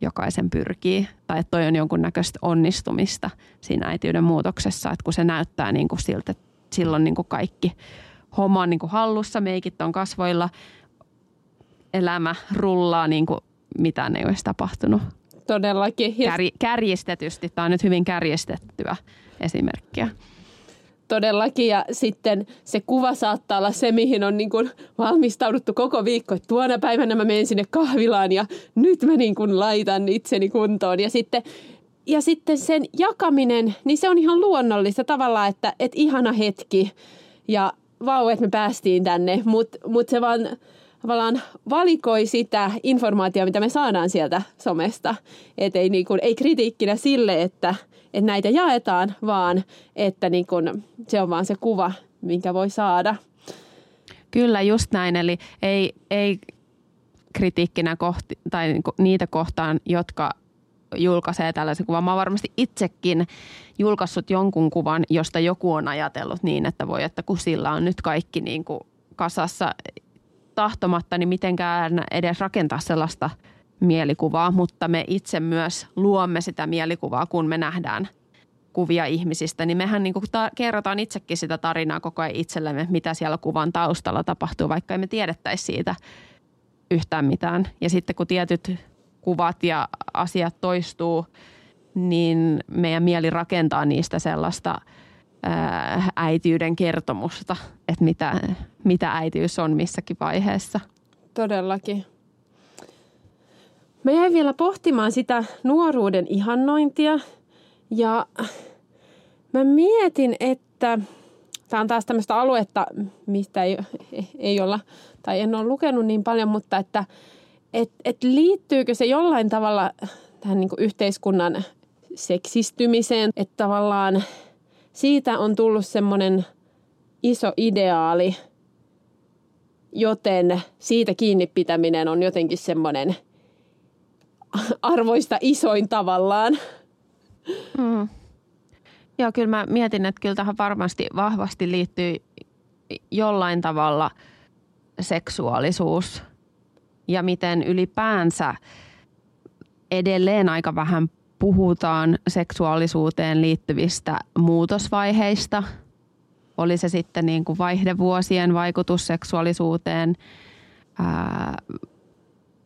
jokaisen pyrkii, tai että toi on jonkunnäköistä onnistumista siinä äitiyden muutoksessa, että kun se näyttää niin kuin siltä, että silloin niin kuin kaikki homma on niin kuin hallussa, meikit on kasvoilla, elämä rullaa niin kuin mitään ei olisi tapahtunut. Todellakin. Kär, kärjistetysti, tämä on nyt hyvin kärjistettyä esimerkkiä todellakin. Ja sitten se kuva saattaa olla se, mihin on niin kuin valmistauduttu koko viikko. Että tuona päivänä mä menen sinne kahvilaan ja nyt mä niin kuin laitan itseni kuntoon. Ja sitten, ja sitten sen jakaminen, niin se on ihan luonnollista tavallaan, että, että ihana hetki. Ja vau, että me päästiin tänne. Mutta mut se vaan tavallaan valikoi sitä informaatiota, mitä me saadaan sieltä somesta. Et ei, niin ei kritiikkinä sille, että – että näitä jaetaan, vaan että niin kun, se on vaan se kuva, minkä voi saada. Kyllä, just näin. Eli ei, ei kritiikkinä kohti, tai niin niitä kohtaan, jotka julkaisee tällaisen kuvan. Mä oon varmasti itsekin julkaissut jonkun kuvan, josta joku on ajatellut niin, että voi, että kun sillä on nyt kaikki niin kuin kasassa tahtomatta, niin mitenkään edes rakentaa sellaista – mielikuvaa, mutta me itse myös luomme sitä mielikuvaa, kun me nähdään kuvia ihmisistä, niin mehän niin ta- kerrotaan itsekin sitä tarinaa koko ajan itsellemme, mitä siellä kuvan taustalla tapahtuu, vaikka emme tiedettäisi siitä yhtään mitään. Ja sitten kun tietyt kuvat ja asiat toistuu, niin meidän mieli rakentaa niistä sellaista ää, äitiyden kertomusta, että mitä, mitä äitiys on missäkin vaiheessa. Todellakin. Mä jäin vielä pohtimaan sitä nuoruuden ihannointia ja mä mietin, että tämä on taas tämmöistä aluetta, mistä ei, ei olla, tai en ole lukenut niin paljon, mutta että et, et liittyykö se jollain tavalla tähän niin yhteiskunnan seksistymiseen, että tavallaan siitä on tullut semmoinen iso ideaali, joten siitä kiinni pitäminen on jotenkin semmoinen arvoista isoin tavallaan. Mm. Joo, kyllä mä mietin, että kyllä tähän varmasti vahvasti liittyy jollain tavalla seksuaalisuus ja miten ylipäänsä edelleen aika vähän puhutaan seksuaalisuuteen liittyvistä muutosvaiheista. Oli se sitten niin kuin vaihdevuosien vaikutus seksuaalisuuteen, ää,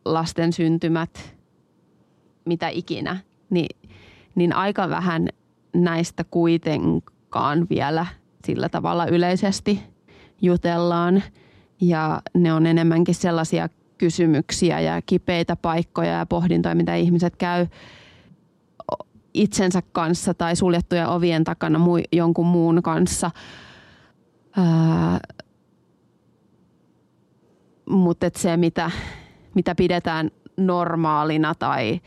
lasten syntymät, mitä ikinä, niin, niin aika vähän näistä kuitenkaan vielä sillä tavalla yleisesti jutellaan. Ja ne on enemmänkin sellaisia kysymyksiä ja kipeitä paikkoja ja pohdintoja, mitä ihmiset käy itsensä kanssa tai suljettujen ovien takana mu- jonkun muun kanssa. Ää, mutta se, mitä, mitä pidetään normaalina tai,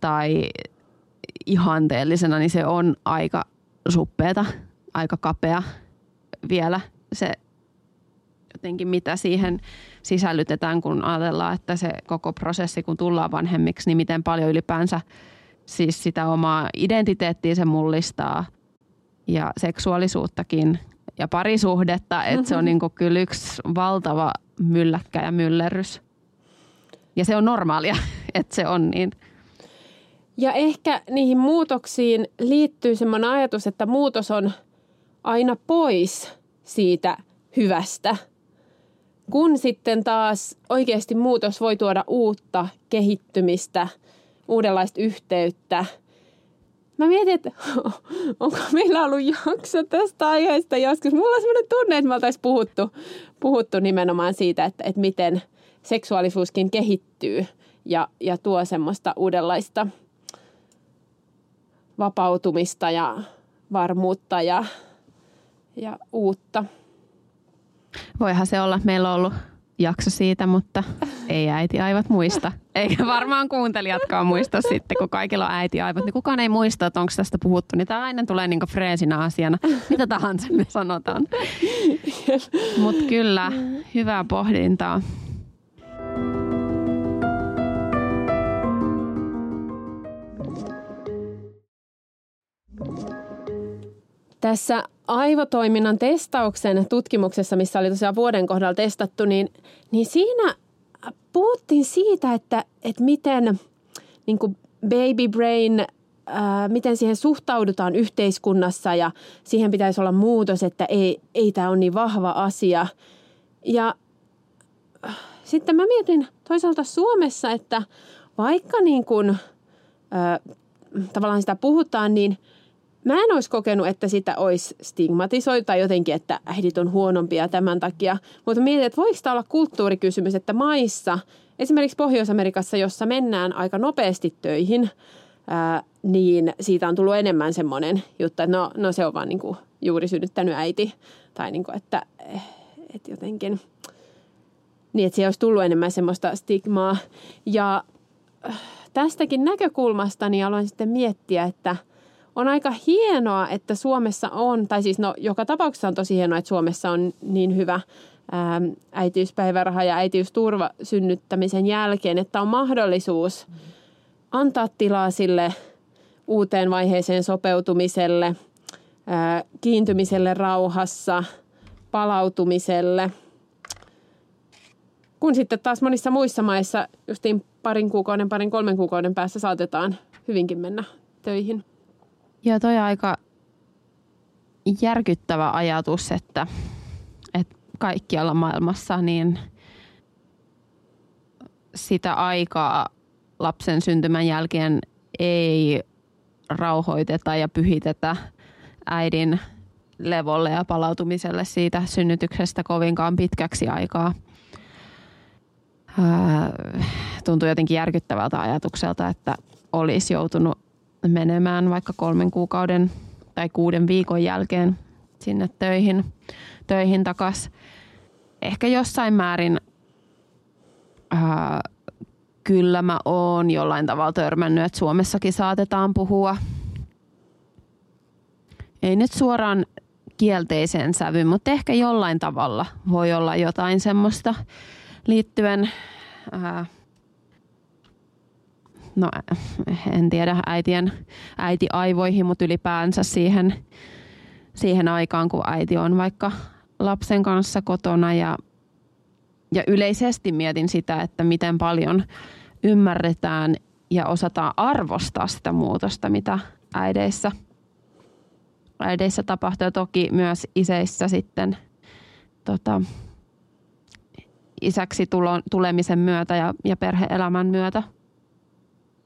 tai ihanteellisena, niin se on aika suppeeta, aika kapea vielä se jotenkin mitä siihen sisällytetään, kun ajatellaan, että se koko prosessi, kun tullaan vanhemmiksi, niin miten paljon ylipäänsä siis sitä omaa identiteettiä se mullistaa ja seksuaalisuuttakin ja parisuhdetta, että se on niin kuin kyllä yksi valtava mylläkkä ja myllerrys. Ja se on normaalia, että se on niin. Ja ehkä niihin muutoksiin liittyy semmoinen ajatus, että muutos on aina pois siitä hyvästä. Kun sitten taas oikeasti muutos voi tuoda uutta kehittymistä, uudenlaista yhteyttä. Mä mietin, että onko meillä ollut jakso tästä aiheesta joskus. Mulla on sellainen tunne, että me oltaisiin puhuttu, puhuttu nimenomaan siitä, että, että miten seksuaalisuuskin kehittyy ja, ja tuo semmoista uudenlaista – vapautumista ja varmuutta ja, ja uutta. Voihan se olla, meillä on ollut jakso siitä, mutta ei äiti aivat muista. Eikä varmaan kuuntelijatkaan muista sitten, kun kaikilla on äiti aivat, niin kukaan ei muista, että onko tästä puhuttu. Niin tämä aina tulee niin freesinä asiana, mitä tahansa me sanotaan. Mutta kyllä, hyvää pohdintaa. Tässä aivotoiminnan testauksen tutkimuksessa, missä oli tosiaan vuoden kohdalla testattu, niin, niin siinä puhuttiin siitä, että, että miten niin kuin baby brain, ää, miten siihen suhtaudutaan yhteiskunnassa ja siihen pitäisi olla muutos, että ei, ei tämä ole niin vahva asia. Ja sitten mä mietin toisaalta Suomessa, että vaikka niin kuin, ää, tavallaan sitä puhutaan, niin – Mä en olisi kokenut, että sitä olisi stigmatisoitu tai jotenkin, että äidit on huonompia tämän takia. Mutta mietin, että voiko tämä olla kulttuurikysymys, että maissa, esimerkiksi Pohjois-Amerikassa, jossa mennään aika nopeasti töihin, ää, niin siitä on tullut enemmän semmoinen juttu, että no, no se on vaan niin kuin juuri synnyttänyt äiti. Tai niin kuin, että, että jotenkin, niin että siellä olisi tullut enemmän semmoista stigmaa. Ja tästäkin näkökulmasta niin aloin sitten miettiä, että – on aika hienoa, että Suomessa on, tai siis no joka tapauksessa on tosi hienoa, että Suomessa on niin hyvä ää, äitiyspäiväraha ja äitiysturva synnyttämisen jälkeen, että on mahdollisuus antaa tilaa sille uuteen vaiheeseen sopeutumiselle, ää, kiintymiselle rauhassa, palautumiselle. Kun sitten taas monissa muissa maissa justiin parin kuukauden, parin kolmen kuukauden päässä saatetaan hyvinkin mennä töihin. Joo, toi aika järkyttävä ajatus, että, että kaikkialla maailmassa niin sitä aikaa lapsen syntymän jälkeen ei rauhoiteta ja pyhitetä äidin levolle ja palautumiselle siitä synnytyksestä kovinkaan pitkäksi aikaa. tuntuu jotenkin järkyttävältä ajatukselta, että olisi joutunut menemään vaikka kolmen kuukauden tai kuuden viikon jälkeen sinne töihin, töihin takas. Ehkä jossain määrin ää, kyllä mä oon jollain tavalla törmännyt, että Suomessakin saatetaan puhua ei nyt suoraan kielteiseen sävyyn, mutta ehkä jollain tavalla voi olla jotain semmoista liittyen, ää, no en tiedä äitien, äitiaivoihin, mutta ylipäänsä siihen, siihen aikaan, kun äiti on vaikka lapsen kanssa kotona ja, ja yleisesti mietin sitä, että miten paljon ymmärretään ja osataan arvostaa sitä muutosta, mitä äideissä, äideissä tapahtuu. Ja toki myös iseissä sitten tota, isäksi tulo, tulemisen myötä ja, ja perheelämän myötä.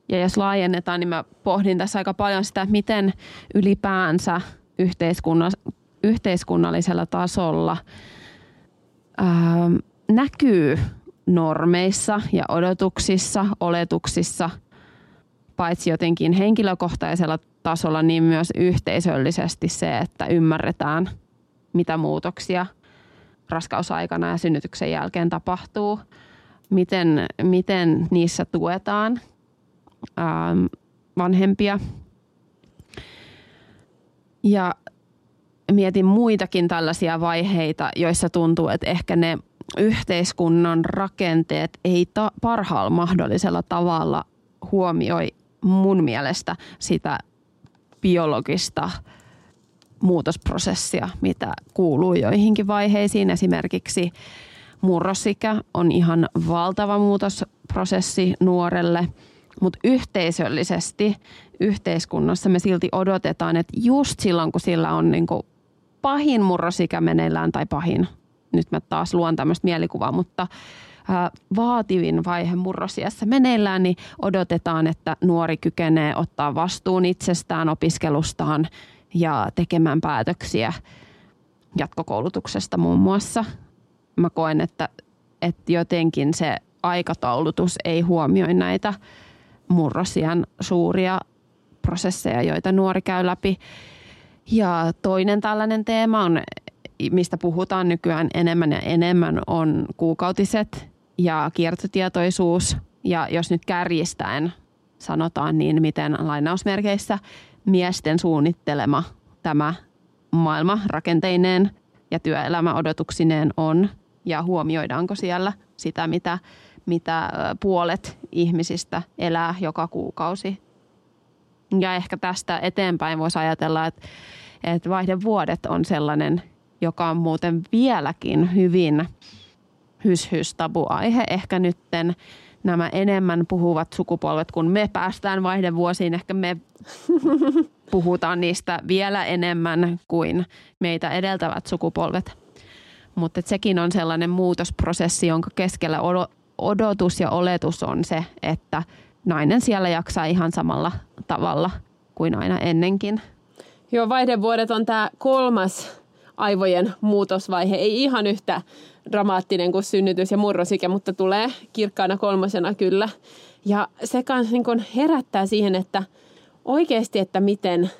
Ja jos laajennetaan, niin mä pohdin tässä aika paljon sitä, miten ylipäänsä yhteiskunna, yhteiskunnallisella tasolla ää, näkyy normeissa ja odotuksissa, oletuksissa, paitsi jotenkin henkilökohtaisella tasolla, niin myös yhteisöllisesti se, että ymmärretään, mitä muutoksia raskausaikana ja synnytyksen jälkeen tapahtuu, miten, miten niissä tuetaan ähm, vanhempia. Ja mietin muitakin tällaisia vaiheita, joissa tuntuu, että ehkä ne yhteiskunnan rakenteet ei ta- parhaalla mahdollisella tavalla huomioi mun mielestä sitä biologista muutosprosessia, mitä kuuluu joihinkin vaiheisiin. Esimerkiksi murrosikä on ihan valtava muutosprosessi nuorelle, mutta yhteisöllisesti yhteiskunnassa me silti odotetaan, että just silloin kun sillä on niin kuin pahin murrosikä meneillään tai pahin, nyt mä taas luon tämmöistä mielikuvaa, mutta vaativin vaihe murrosiassa meneillään, niin odotetaan, että nuori kykenee ottaa vastuun itsestään, opiskelustaan ja tekemään päätöksiä jatkokoulutuksesta muun muassa. Mä koen, että, että jotenkin se aikataulutus ei huomioi näitä murrosian suuria prosesseja, joita nuori käy läpi. Ja toinen tällainen teema on, mistä puhutaan nykyään enemmän ja enemmän, on kuukautiset ja kiertotietoisuus. Ja jos nyt kärjistäen sanotaan niin, miten lainausmerkeissä miesten suunnittelema tämä maailma rakenteineen ja työelämä odotuksineen on ja huomioidaanko siellä sitä, mitä, mitä puolet ihmisistä elää joka kuukausi. Ja ehkä tästä eteenpäin voisi ajatella, että, että vaihdevuodet on sellainen, joka on muuten vieläkin hyvin hys-hys tabuaihe. Ehkä nytten nämä enemmän puhuvat sukupolvet, kun me päästään vaihdevuosiin, ehkä me puhutaan niistä vielä enemmän kuin meitä edeltävät sukupolvet. Mutta sekin on sellainen muutosprosessi, jonka keskellä odotus ja oletus on se, että nainen siellä jaksaa ihan samalla tavalla kuin aina ennenkin. Joo, vaihdevuodet on tämä kolmas aivojen muutosvaihe. Ei ihan yhtä dramaattinen kuin synnytys ja murrosikä, mutta tulee kirkkaana kolmosena kyllä. Ja se kanssa niin herättää siihen, että oikeasti, että miten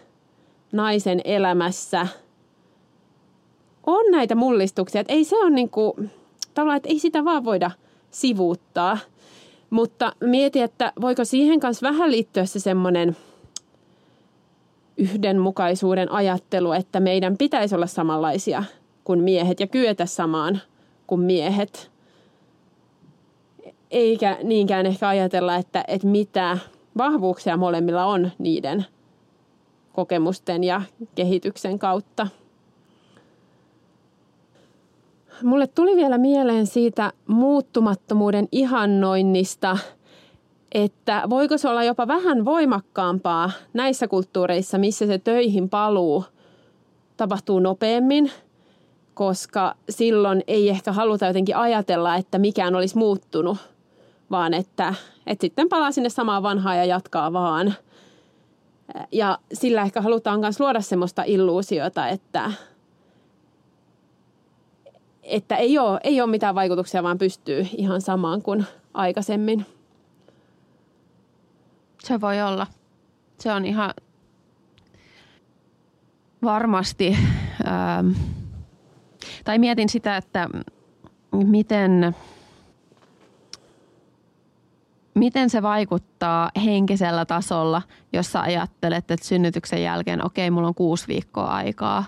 naisen elämässä on näitä mullistuksia. Että ei se ole niin kuin, että ei sitä vaan voida sivuuttaa. Mutta mieti, että voiko siihen kanssa vähän liittyä se semmoinen yhdenmukaisuuden ajattelu, että meidän pitäisi olla samanlaisia kuin miehet ja kyetä samaan kuin miehet. Eikä niinkään ehkä ajatella, että, että mitä vahvuuksia molemmilla on niiden kokemusten ja kehityksen kautta. Mulle tuli vielä mieleen siitä muuttumattomuuden ihannoinnista, että voiko se olla jopa vähän voimakkaampaa näissä kulttuureissa, missä se töihin paluu tapahtuu nopeammin – koska silloin ei ehkä haluta jotenkin ajatella, että mikään olisi muuttunut, vaan että, että sitten palaa sinne samaan vanhaan ja jatkaa vaan. Ja sillä ehkä halutaan myös luoda semmoista illuusiota, että, että ei, ole, ei ole mitään vaikutuksia, vaan pystyy ihan samaan kuin aikaisemmin. Se voi olla. Se on ihan varmasti... Ähm tai mietin sitä, että miten miten se vaikuttaa henkisellä tasolla, jos sä ajattelet, että synnytyksen jälkeen, okei, mulla on kuusi viikkoa aikaa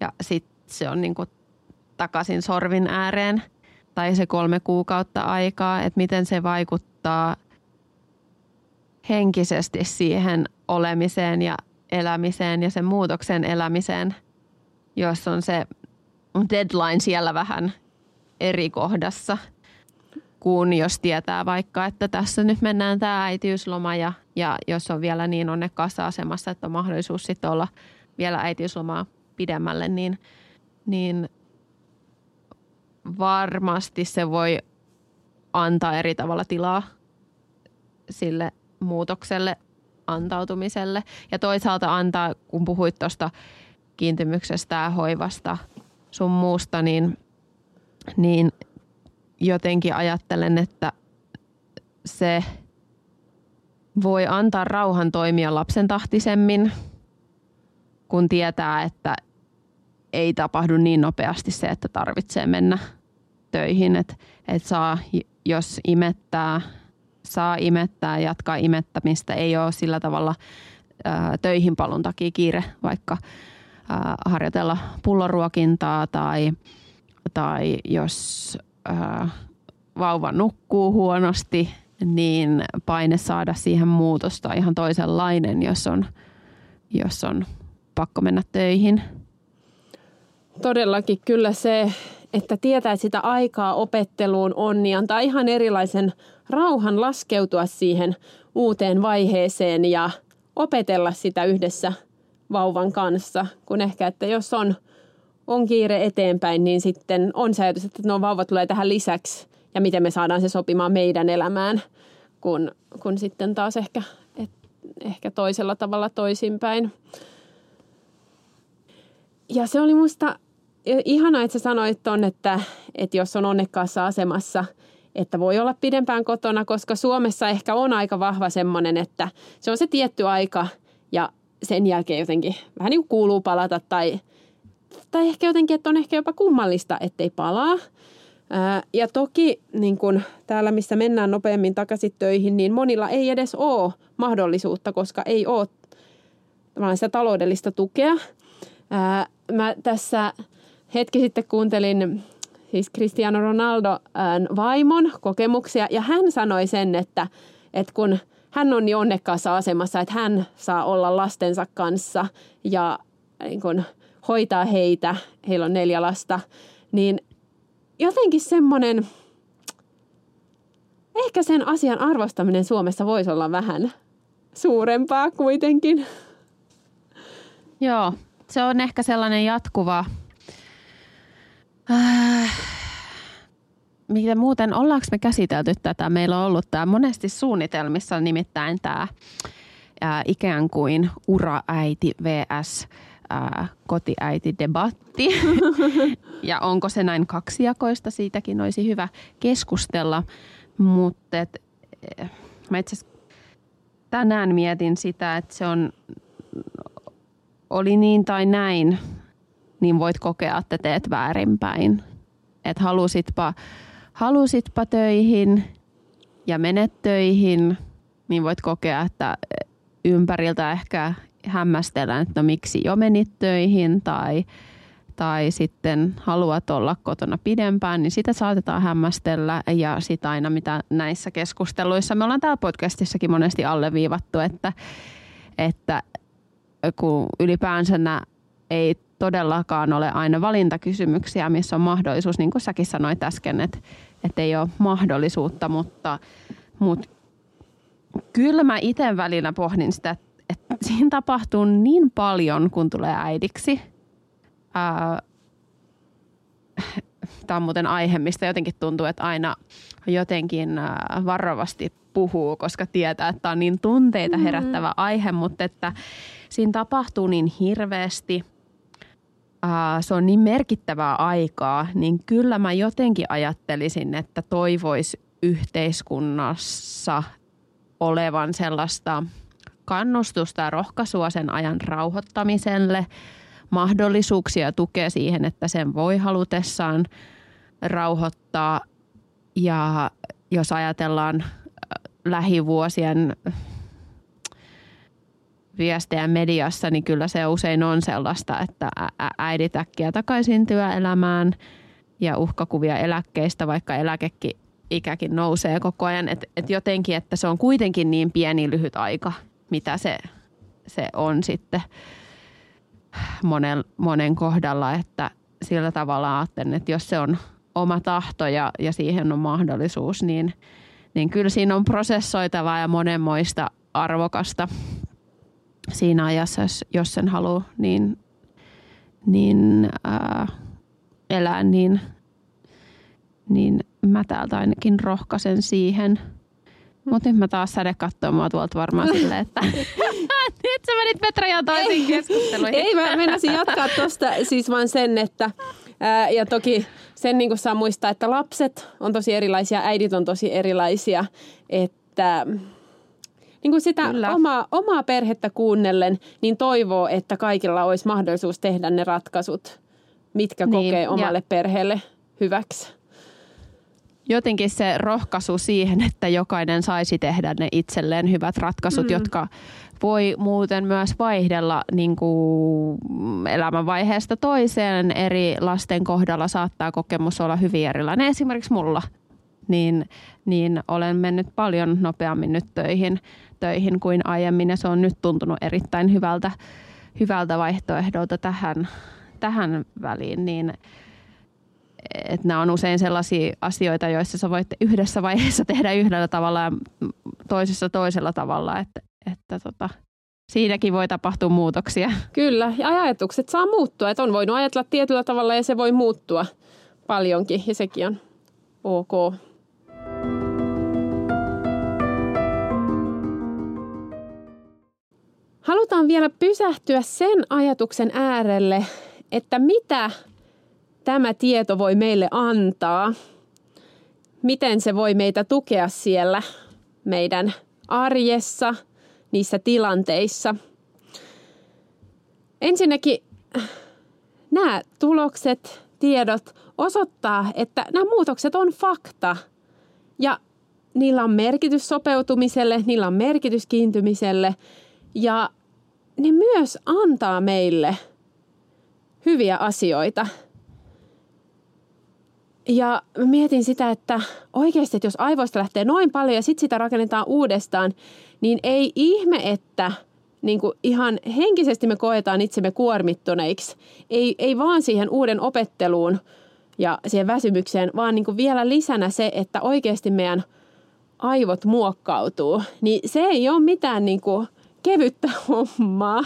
ja sitten se on niin kuin takaisin sorvin ääreen tai se kolme kuukautta aikaa, että miten se vaikuttaa henkisesti siihen olemiseen ja elämiseen ja sen muutoksen elämiseen, jos on se deadline siellä vähän eri kohdassa – kuin jos tietää vaikka, että tässä nyt mennään tämä äitiysloma ja, ja jos on vielä niin onnekkaassa asemassa, että on mahdollisuus sitten olla vielä äitiyslomaa pidemmälle, niin, niin varmasti se voi antaa eri tavalla tilaa sille muutokselle, antautumiselle. Ja toisaalta antaa, kun puhuit tuosta kiintymyksestä ja hoivasta sun muusta, niin, niin jotenkin ajattelen, että se voi antaa rauhan toimia lapsen tahtisemmin, kun tietää, että ei tapahdu niin nopeasti se, että tarvitsee mennä töihin. Että et saa, jos imettää, saa imettää, jatkaa imettämistä. Ei ole sillä tavalla ää, töihin palun takia kiire vaikka ää, harjoitella pulloruokintaa tai, tai jos ää, vauva nukkuu huonosti, niin paine saada siihen muutosta ihan toisenlainen, jos on, jos on pakko mennä töihin. Todellakin kyllä se, että tietää sitä aikaa opetteluun on, niin antaa ihan erilaisen rauhan laskeutua siihen uuteen vaiheeseen ja opetella sitä yhdessä vauvan kanssa, kun ehkä, että jos on – on kiire eteenpäin, niin sitten on se ajatus, että no vauva tulee tähän lisäksi ja miten me saadaan se sopimaan meidän elämään, kun, kun sitten taas ehkä, et, ehkä toisella tavalla toisinpäin. Ja se oli musta ihana, että sä sanoit ton, että, että jos on onnekkaassa asemassa, että voi olla pidempään kotona, koska Suomessa ehkä on aika vahva semmoinen, että se on se tietty aika ja sen jälkeen jotenkin vähän niin kuin kuuluu palata tai – tai ehkä jotenkin, että on ehkä jopa kummallista, ettei palaa. Ja toki niin kun täällä, missä mennään nopeammin takaisin töihin, niin monilla ei edes ole mahdollisuutta, koska ei ole sitä taloudellista tukea. Mä tässä hetki sitten kuuntelin siis Cristiano Ronaldo vaimon kokemuksia ja hän sanoi sen, että, että kun hän on niin onnekkaassa asemassa, että hän saa olla lastensa kanssa ja niin kun, hoitaa heitä, heillä on neljä lasta, niin jotenkin semmoinen, ehkä sen asian arvostaminen Suomessa voisi olla vähän suurempaa kuitenkin. Joo, se on ehkä sellainen jatkuva... Äh, mitä muuten, ollaanko me käsitelty tätä? Meillä on ollut tämä monesti suunnitelmissa nimittäin tämä ää, ikään kuin uraäiti vs ää, kotiäiti-debatti. ja onko se näin kaksijakoista, siitäkin olisi hyvä keskustella. Mutta mä itse tänään mietin sitä, että se on, oli niin tai näin, niin voit kokea, että teet väärinpäin. Että halusitpa, halusitpa töihin ja menet töihin, niin voit kokea, että ympäriltä ehkä hämmästellään, että no miksi jo menit töihin tai, tai sitten haluat olla kotona pidempään, niin sitä saatetaan hämmästellä. Ja sitä aina, mitä näissä keskusteluissa, me ollaan täällä podcastissakin monesti alleviivattu, että, että kun ylipäänsä nämä ei todellakaan ole aina valintakysymyksiä, missä on mahdollisuus, niin kuin säkin sanoit äsken, että, että ei ole mahdollisuutta, mutta, mutta kyllä mä itse välillä pohdin sitä, että siinä tapahtuu niin paljon, kun tulee äidiksi. Tämä on muuten aihe, mistä jotenkin tuntuu, että aina jotenkin varovasti puhuu, koska tietää, että tämä on niin tunteita mm-hmm. herättävä mm-hmm. aihe, mutta että siinä tapahtuu niin hirveästi. Se on niin merkittävää aikaa, niin kyllä mä jotenkin ajattelisin, että toivois yhteiskunnassa olevan sellaista – kannustusta ja rohkaisua sen ajan rauhoittamiselle, mahdollisuuksia tukea siihen, että sen voi halutessaan rauhoittaa. Ja jos ajatellaan lähivuosien viestejä mediassa, niin kyllä se usein on sellaista, että äidit äkkiä takaisin työelämään ja uhkakuvia eläkkeistä, vaikka eläkekin ikäkin nousee koko ajan. Että et jotenkin, että se on kuitenkin niin pieni lyhyt aika, mitä se, se on sitten monen, monen kohdalla, että sillä tavalla ajattelen, että jos se on oma tahto ja, ja siihen on mahdollisuus, niin, niin kyllä siinä on prosessoitavaa ja monenmoista arvokasta siinä ajassa, jos, jos sen haluaa niin, niin ää, elää, niin, niin mä täältä ainakin rohkaisen siihen. Mutta nyt mä taas säde katsomaan tuolta varmaan silleen, että nyt sä menit Petra jo toisiin keskusteluihin. Ei, mä menisin jatkaa tuosta siis vaan sen, että ää, ja toki sen niin saa muistaa, että lapset on tosi erilaisia, äidit on tosi erilaisia, että niin kuin sitä omaa, omaa perhettä kuunnellen, niin toivoo, että kaikilla olisi mahdollisuus tehdä ne ratkaisut, mitkä niin, kokee omalle ja... perheelle hyväksi. Jotenkin se rohkaisu siihen, että jokainen saisi tehdä ne itselleen hyvät ratkaisut, mm. jotka voi muuten myös vaihdella niin kuin elämänvaiheesta toiseen. Eri lasten kohdalla saattaa kokemus olla hyvin erilainen. Esimerkiksi mulla niin, niin olen mennyt paljon nopeammin nyt töihin, töihin kuin aiemmin ja se on nyt tuntunut erittäin hyvältä, hyvältä vaihtoehdolta tähän, tähän väliin, niin että nämä on usein sellaisia asioita, joissa sä voit yhdessä vaiheessa tehdä yhdellä tavalla ja toisessa toisella tavalla, että, että tota, siinäkin voi tapahtua muutoksia. Kyllä, ja ajatukset saa muuttua, että on voinut ajatella tietyllä tavalla ja se voi muuttua paljonkin ja sekin on ok. Halutaan vielä pysähtyä sen ajatuksen äärelle, että mitä tämä tieto voi meille antaa, miten se voi meitä tukea siellä meidän arjessa, niissä tilanteissa. Ensinnäkin nämä tulokset, tiedot osoittaa, että nämä muutokset on fakta. Ja niillä on merkitys sopeutumiselle, niillä on merkitys kiintymiselle ja ne myös antaa meille hyviä asioita. Ja mietin sitä, että oikeasti, että jos aivoista lähtee noin paljon ja sitten sitä rakennetaan uudestaan, niin ei ihme, että niin kuin ihan henkisesti me koetaan itsemme kuormittuneiksi. Ei, ei vaan siihen uuden opetteluun ja siihen väsymykseen, vaan niin kuin vielä lisänä se, että oikeasti meidän aivot muokkautuu. Niin se ei ole mitään niin kuin kevyttä hommaa.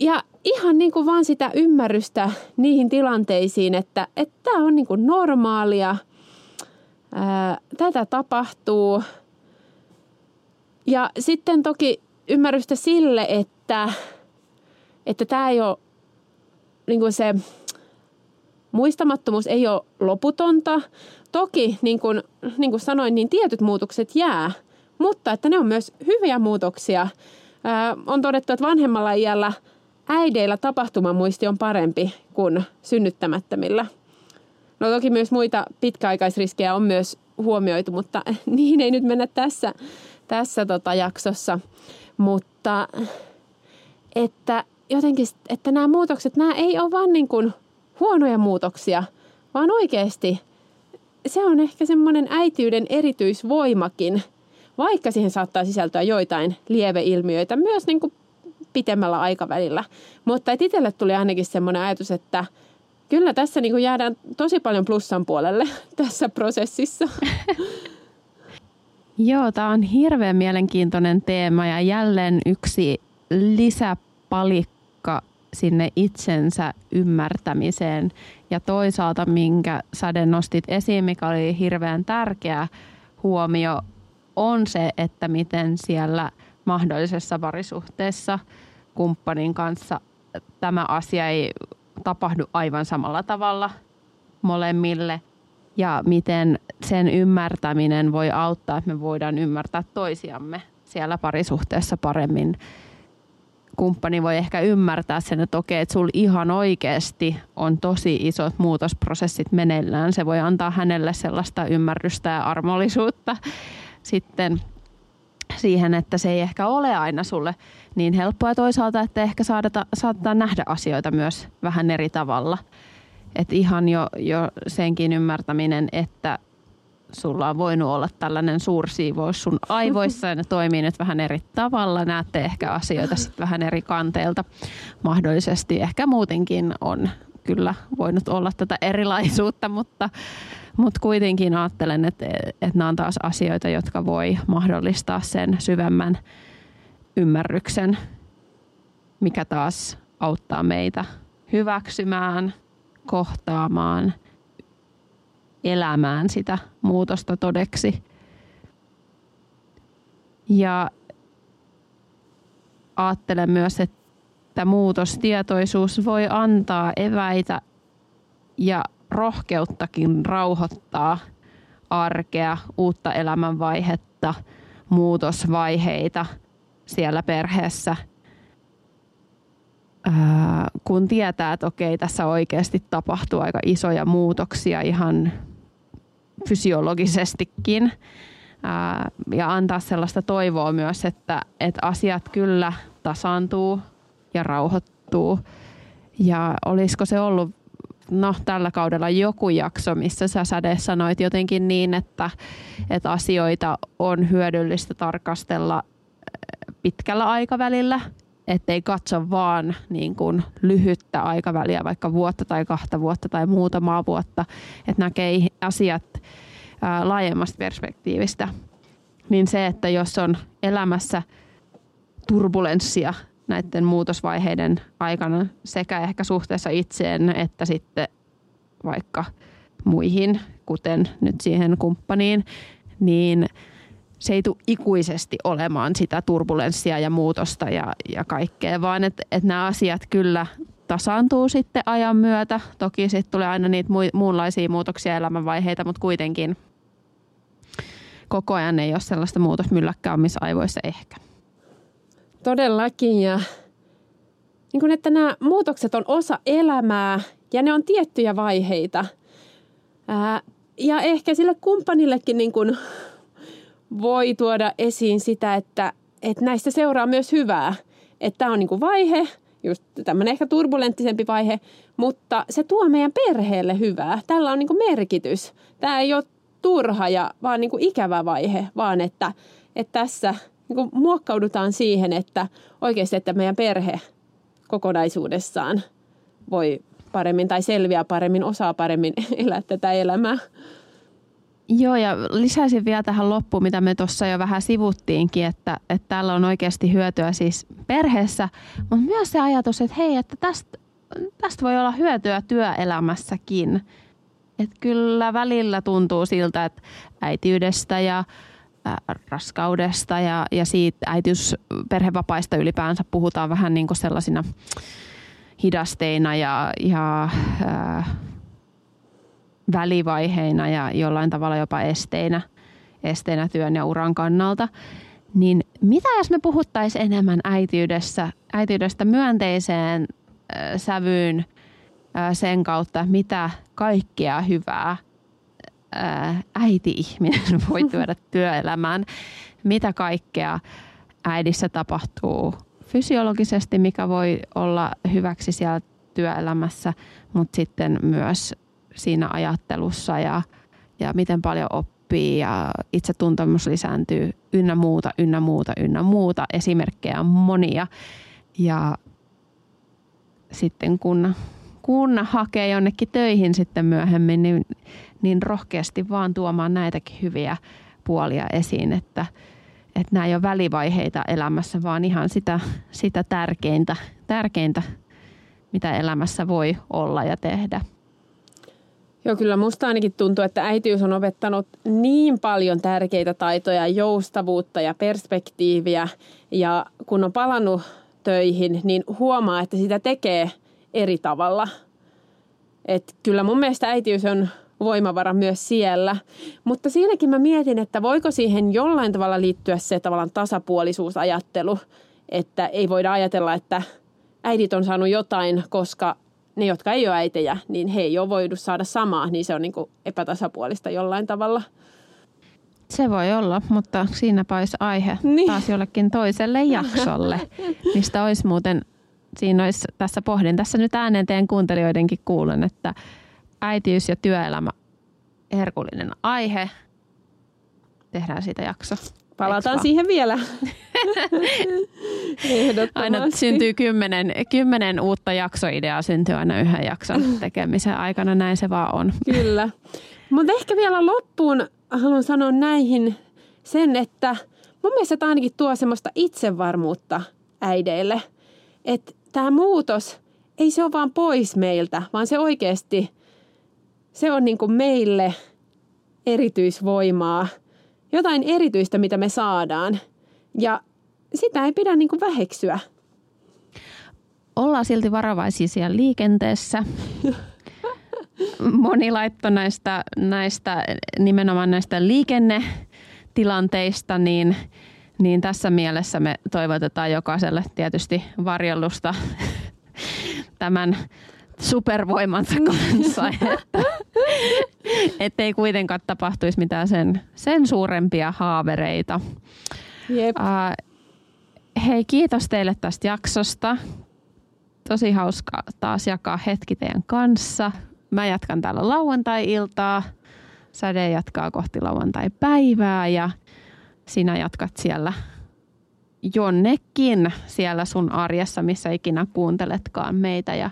ja ihan niin kuin vaan sitä ymmärrystä niihin tilanteisiin, että tämä on niin kuin normaalia, tätä tapahtuu. Ja sitten toki ymmärrystä sille, että että tämä ei ole niin kuin se muistamattomuus ei ole loputonta. Toki, niin kuin, niin kuin sanoin, niin tietyt muutokset jää – mutta että ne on myös hyviä muutoksia. Ää, on todettu, että vanhemmalla iällä äideillä tapahtumamuisti on parempi kuin synnyttämättömillä. No toki myös muita pitkäaikaisriskejä on myös huomioitu, mutta niihin ei nyt mennä tässä, tässä tota jaksossa. Mutta että jotenkin, että nämä muutokset, nämä ei ole vain niin kuin huonoja muutoksia, vaan oikeasti se on ehkä semmoinen äitiyden erityisvoimakin – vaikka siihen saattaa sisältyä joitain lieveilmiöitä myös niin kuin pitemmällä aikavälillä. Mutta itselle tuli ainakin semmoinen ajatus, että kyllä tässä niin kuin jäädään tosi paljon plussan puolelle tässä prosessissa. Joo, tämä on hirveän mielenkiintoinen teema ja jälleen yksi lisäpalikka sinne itsensä ymmärtämiseen. Ja toisaalta, minkä Sade nostit esiin, mikä oli hirveän tärkeä huomio, on se, että miten siellä mahdollisessa parisuhteessa kumppanin kanssa tämä asia ei tapahdu aivan samalla tavalla molemmille ja miten sen ymmärtäminen voi auttaa, että me voidaan ymmärtää toisiamme siellä parisuhteessa paremmin kumppani voi ehkä ymmärtää sen, että okei, että sulla ihan oikeasti on tosi isot muutosprosessit meneillään. Se voi antaa hänelle sellaista ymmärrystä ja armollisuutta sitten siihen, että se ei ehkä ole aina sulle niin helppoa toisaalta, että ehkä saadata, saattaa nähdä asioita myös vähän eri tavalla. Että ihan jo, jo senkin ymmärtäminen, että sulla on voinut olla tällainen suursiivous sun aivoissa ja ne toimii nyt vähän eri tavalla. Näette ehkä asioita sitten vähän eri kanteilta. Mahdollisesti ehkä muutenkin on kyllä voinut olla tätä erilaisuutta, mutta, mutta kuitenkin ajattelen, että, että nämä on taas asioita, jotka voi mahdollistaa sen syvemmän ymmärryksen, mikä taas auttaa meitä hyväksymään, kohtaamaan, elämään sitä muutosta todeksi. Ja ajattelen myös, että muutostietoisuus voi antaa eväitä ja rohkeuttakin rauhoittaa arkea, uutta elämänvaihetta, muutosvaiheita siellä perheessä. kun tietää, että okei, tässä oikeasti tapahtuu aika isoja muutoksia ihan fysiologisestikin. ja antaa sellaista toivoa myös, että, että asiat kyllä tasaantuu ja rauhoittuu. Ja olisiko se ollut no, tällä kaudella joku jakso, missä sä Säde sanoit jotenkin niin, että, että asioita on hyödyllistä tarkastella eh, pitkällä aikavälillä, ettei katso vaan niin kuin lyhyttä aikaväliä, vaikka vuotta tai kahta vuotta tai muutamaa vuotta, että näkee asiat ää, laajemmasta perspektiivistä. Niin se, että jos on elämässä turbulenssia näiden muutosvaiheiden aikana sekä ehkä suhteessa itseen että sitten vaikka muihin, kuten nyt siihen kumppaniin, niin se ei tule ikuisesti olemaan sitä turbulenssia ja muutosta ja, ja kaikkea, vaan että et nämä asiat kyllä tasaantuu sitten ajan myötä. Toki sitten tulee aina niitä muunlaisia muutoksia elämänvaiheita, mutta kuitenkin koko ajan ei ole sellaista muutosmylläkkää omissa aivoissa ehkä. Todellakin ja niin kuin, että nämä muutokset on osa elämää ja ne on tiettyjä vaiheita. Ää, ja ehkä sille kumppanillekin niin kuin voi tuoda esiin sitä, että, että näistä seuraa myös hyvää. Että tämä on niin kuin vaihe, just tämmöinen ehkä turbulenttisempi vaihe, mutta se tuo meidän perheelle hyvää. Tällä on niin kuin merkitys. Tämä ei ole turha ja vaan niin kuin ikävä vaihe, vaan että, että tässä niin muokkaudutaan siihen, että oikeasti että meidän perhe kokonaisuudessaan voi paremmin tai selviää paremmin, osaa paremmin elää tätä elämää. Joo, ja lisäisin vielä tähän loppuun, mitä me tuossa jo vähän sivuttiinkin, että, että täällä on oikeasti hyötyä siis perheessä, mutta myös se ajatus, että hei, että tästä, tästä voi olla hyötyä työelämässäkin. Että kyllä välillä tuntuu siltä, että äitiydestä ja raskaudesta ja, ja siitä äitiysperhevapaista ylipäänsä puhutaan vähän niin kuin sellaisina hidasteina ja, ja äh, välivaiheina ja jollain tavalla jopa esteinä, esteinä työn ja uran kannalta. Niin mitä jos me puhuttaisiin enemmän äitiydestä, äitiydestä myönteiseen äh, sävyyn äh, sen kautta, mitä kaikkea hyvää – äiti-ihminen voi tuoda työelämään, mitä kaikkea äidissä tapahtuu fysiologisesti, mikä voi olla hyväksi siellä työelämässä, mutta sitten myös siinä ajattelussa ja, ja miten paljon oppii ja itsetuntemus lisääntyy ynnä muuta, ynnä muuta, ynnä muuta. Esimerkkejä on monia. Ja sitten kun, kun hakee jonnekin töihin sitten myöhemmin, niin niin rohkeasti vaan tuomaan näitäkin hyviä puolia esiin, että, että nämä ei ole välivaiheita elämässä, vaan ihan sitä, sitä tärkeintä, tärkeintä, mitä elämässä voi olla ja tehdä. Joo, kyllä musta ainakin tuntuu, että äitiys on opettanut niin paljon tärkeitä taitoja, joustavuutta ja perspektiiviä. Ja kun on palannut töihin, niin huomaa, että sitä tekee eri tavalla. Et kyllä mun mielestä äitiys on voimavara myös siellä. Mutta siinäkin mä mietin, että voiko siihen jollain tavalla liittyä se tavallaan tasapuolisuusajattelu, että ei voida ajatella, että äidit on saanut jotain, koska ne, jotka ei ole äitejä, niin he ei ole voinut saada samaa, niin se on niin kuin epätasapuolista jollain tavalla. Se voi olla, mutta siinä olisi aihe niin. taas jollekin toiselle jaksolle, mistä olisi muuten, siinä olisi, tässä pohdin tässä nyt ääneen teidän kuuntelijoidenkin kuulen, että äitiys ja työelämä herkullinen aihe. Tehdään siitä jakso. Palataan siihen vielä. aina syntyy kymmenen, kymmenen uutta jaksoideaa, syntyy aina yhden jakson tekemisen aikana, näin se vaan on. Kyllä. Mutta ehkä vielä loppuun haluan sanoa näihin sen, että mun mielestä tämä ainakin tuo semmoista itsevarmuutta äideille. Että tämä muutos, ei se ole vaan pois meiltä, vaan se oikeasti, se on niin kuin meille erityisvoimaa. Jotain erityistä, mitä me saadaan. Ja sitä ei pidä niin kuin väheksyä. Ollaan silti varovaisia siellä liikenteessä. Moni laitto näistä, näistä, nimenomaan näistä liikennetilanteista, niin, niin tässä mielessä me toivotetaan jokaiselle tietysti varjellusta tämän supervoimansa kanssa, että ettei kuitenkaan tapahtuisi mitään sen, sen suurempia haavereita. Jep. Uh, hei, kiitos teille tästä jaksosta. Tosi hauska taas jakaa hetki teidän kanssa. Mä jatkan täällä lauantai-iltaa. Säde jatkaa kohti lauantai-päivää ja sinä jatkat siellä jonnekin siellä sun arjessa, missä ikinä kuunteletkaan meitä. Ja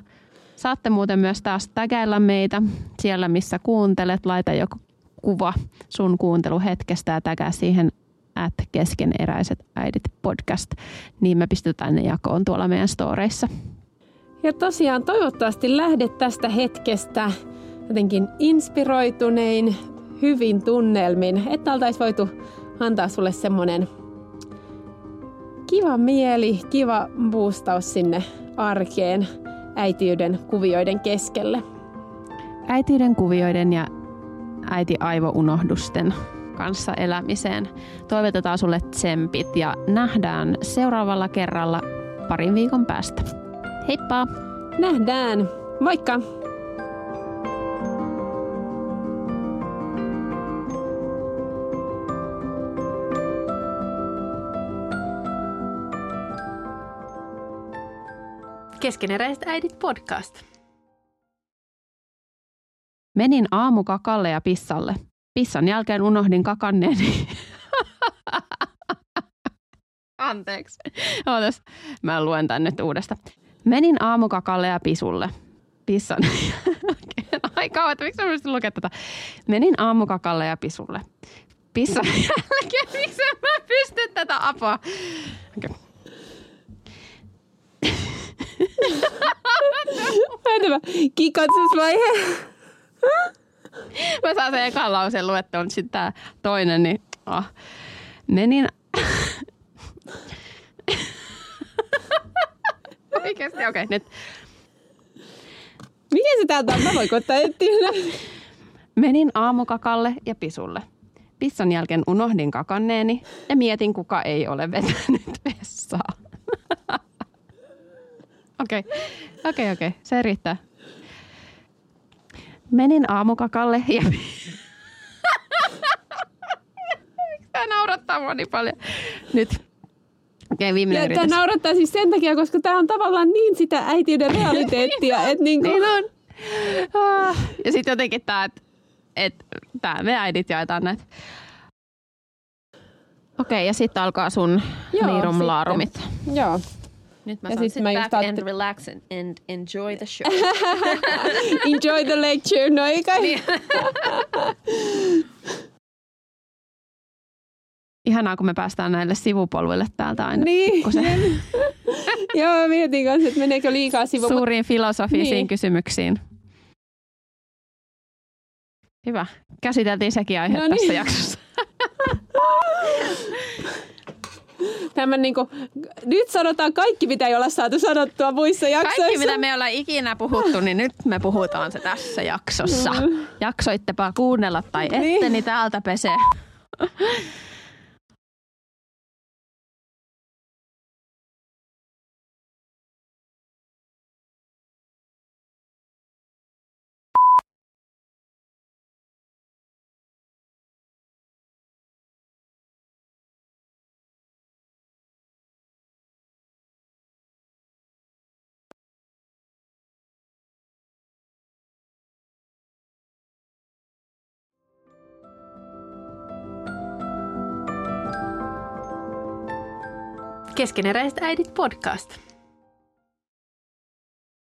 saatte muuten myös taas tägäillä meitä siellä, missä kuuntelet. Laita joku kuva sun kuunteluhetkestä ja tägää siihen at keskeneräiset äidit podcast, niin me pistetään ne jakoon tuolla meidän storeissa. Ja tosiaan toivottavasti lähdet tästä hetkestä jotenkin inspiroitunein, hyvin tunnelmin, että oltaisiin voitu antaa sulle semmoinen kiva mieli, kiva boostaus sinne arkeen äitiyden kuvioiden keskelle. Äitiyden kuvioiden ja äiti aivounohdusten kanssa elämiseen. Toivotetaan sulle tsempit ja nähdään seuraavalla kerralla parin viikon päästä. Heippa! Nähdään! Moikka! Keskeneräiset äidit podcast. Menin aamukakalle ja pissalle. Pissan jälkeen unohdin kakanneeni. Anteeksi. Ootas, mä luen tän nyt uudesta. Menin aamukakalle ja pisulle. Pissan. Ai kauan, että miksi mä lukea tätä? Menin aamukakalle ja pisulle. Pissan jälkeen, miksi mä pystyn tätä apua? Okay. Mä kikotsusvaihe. Mä saan sen ekan lauseen luettua, mutta sitten tää toinen, niin oh. menin... Oikeasti, okei, okay, nyt. Miten se täältä on? Mä voin koittaa etsiä. Menin aamukakalle ja pisulle. Pissan jälkeen unohdin kakanneeni ja mietin, kuka ei ole vetänyt vessaa. Okei, okei, okay, okei. Okay, okay. Se riittää. Menin aamukakalle ja... Tämä naurattaa mua niin paljon. Nyt. Okei, viimeinen ja tämä naurattaa siis sen takia, koska tämä on tavallaan niin sitä äitiyden realiteettia. että niin, kuin... niin on. Ah, ja sitten jotenkin tämä, että et, tää me äidit jaetaan näitä. Okei, ja sitten alkaa sun liirum laarumit. Joo. Nyt mä ja saan sit mä back and relax and, and enjoy the show. enjoy the lecture, no ei kai. Niin. Ihanaa, kun me päästään näille sivupoluille täältä aina. Niin. Se... Joo, mietin kanssa, että meneekö liikaa sivu. Suuriin filosofisiin niin. kysymyksiin. Hyvä. Käsiteltiin sekin aihe no niin. tässä jaksossa. Tämän niin kuin, nyt sanotaan kaikki, mitä ei olla saatu sanottua muissa jaksoissa. Kaikki, mitä me ollaan ikinä puhuttu, niin nyt me puhutaan se tässä jaksossa. Mm. Jaksoittepa kuunnella tai ette, niin, niin täältä pesee. Keskeneräiset äidit podcast.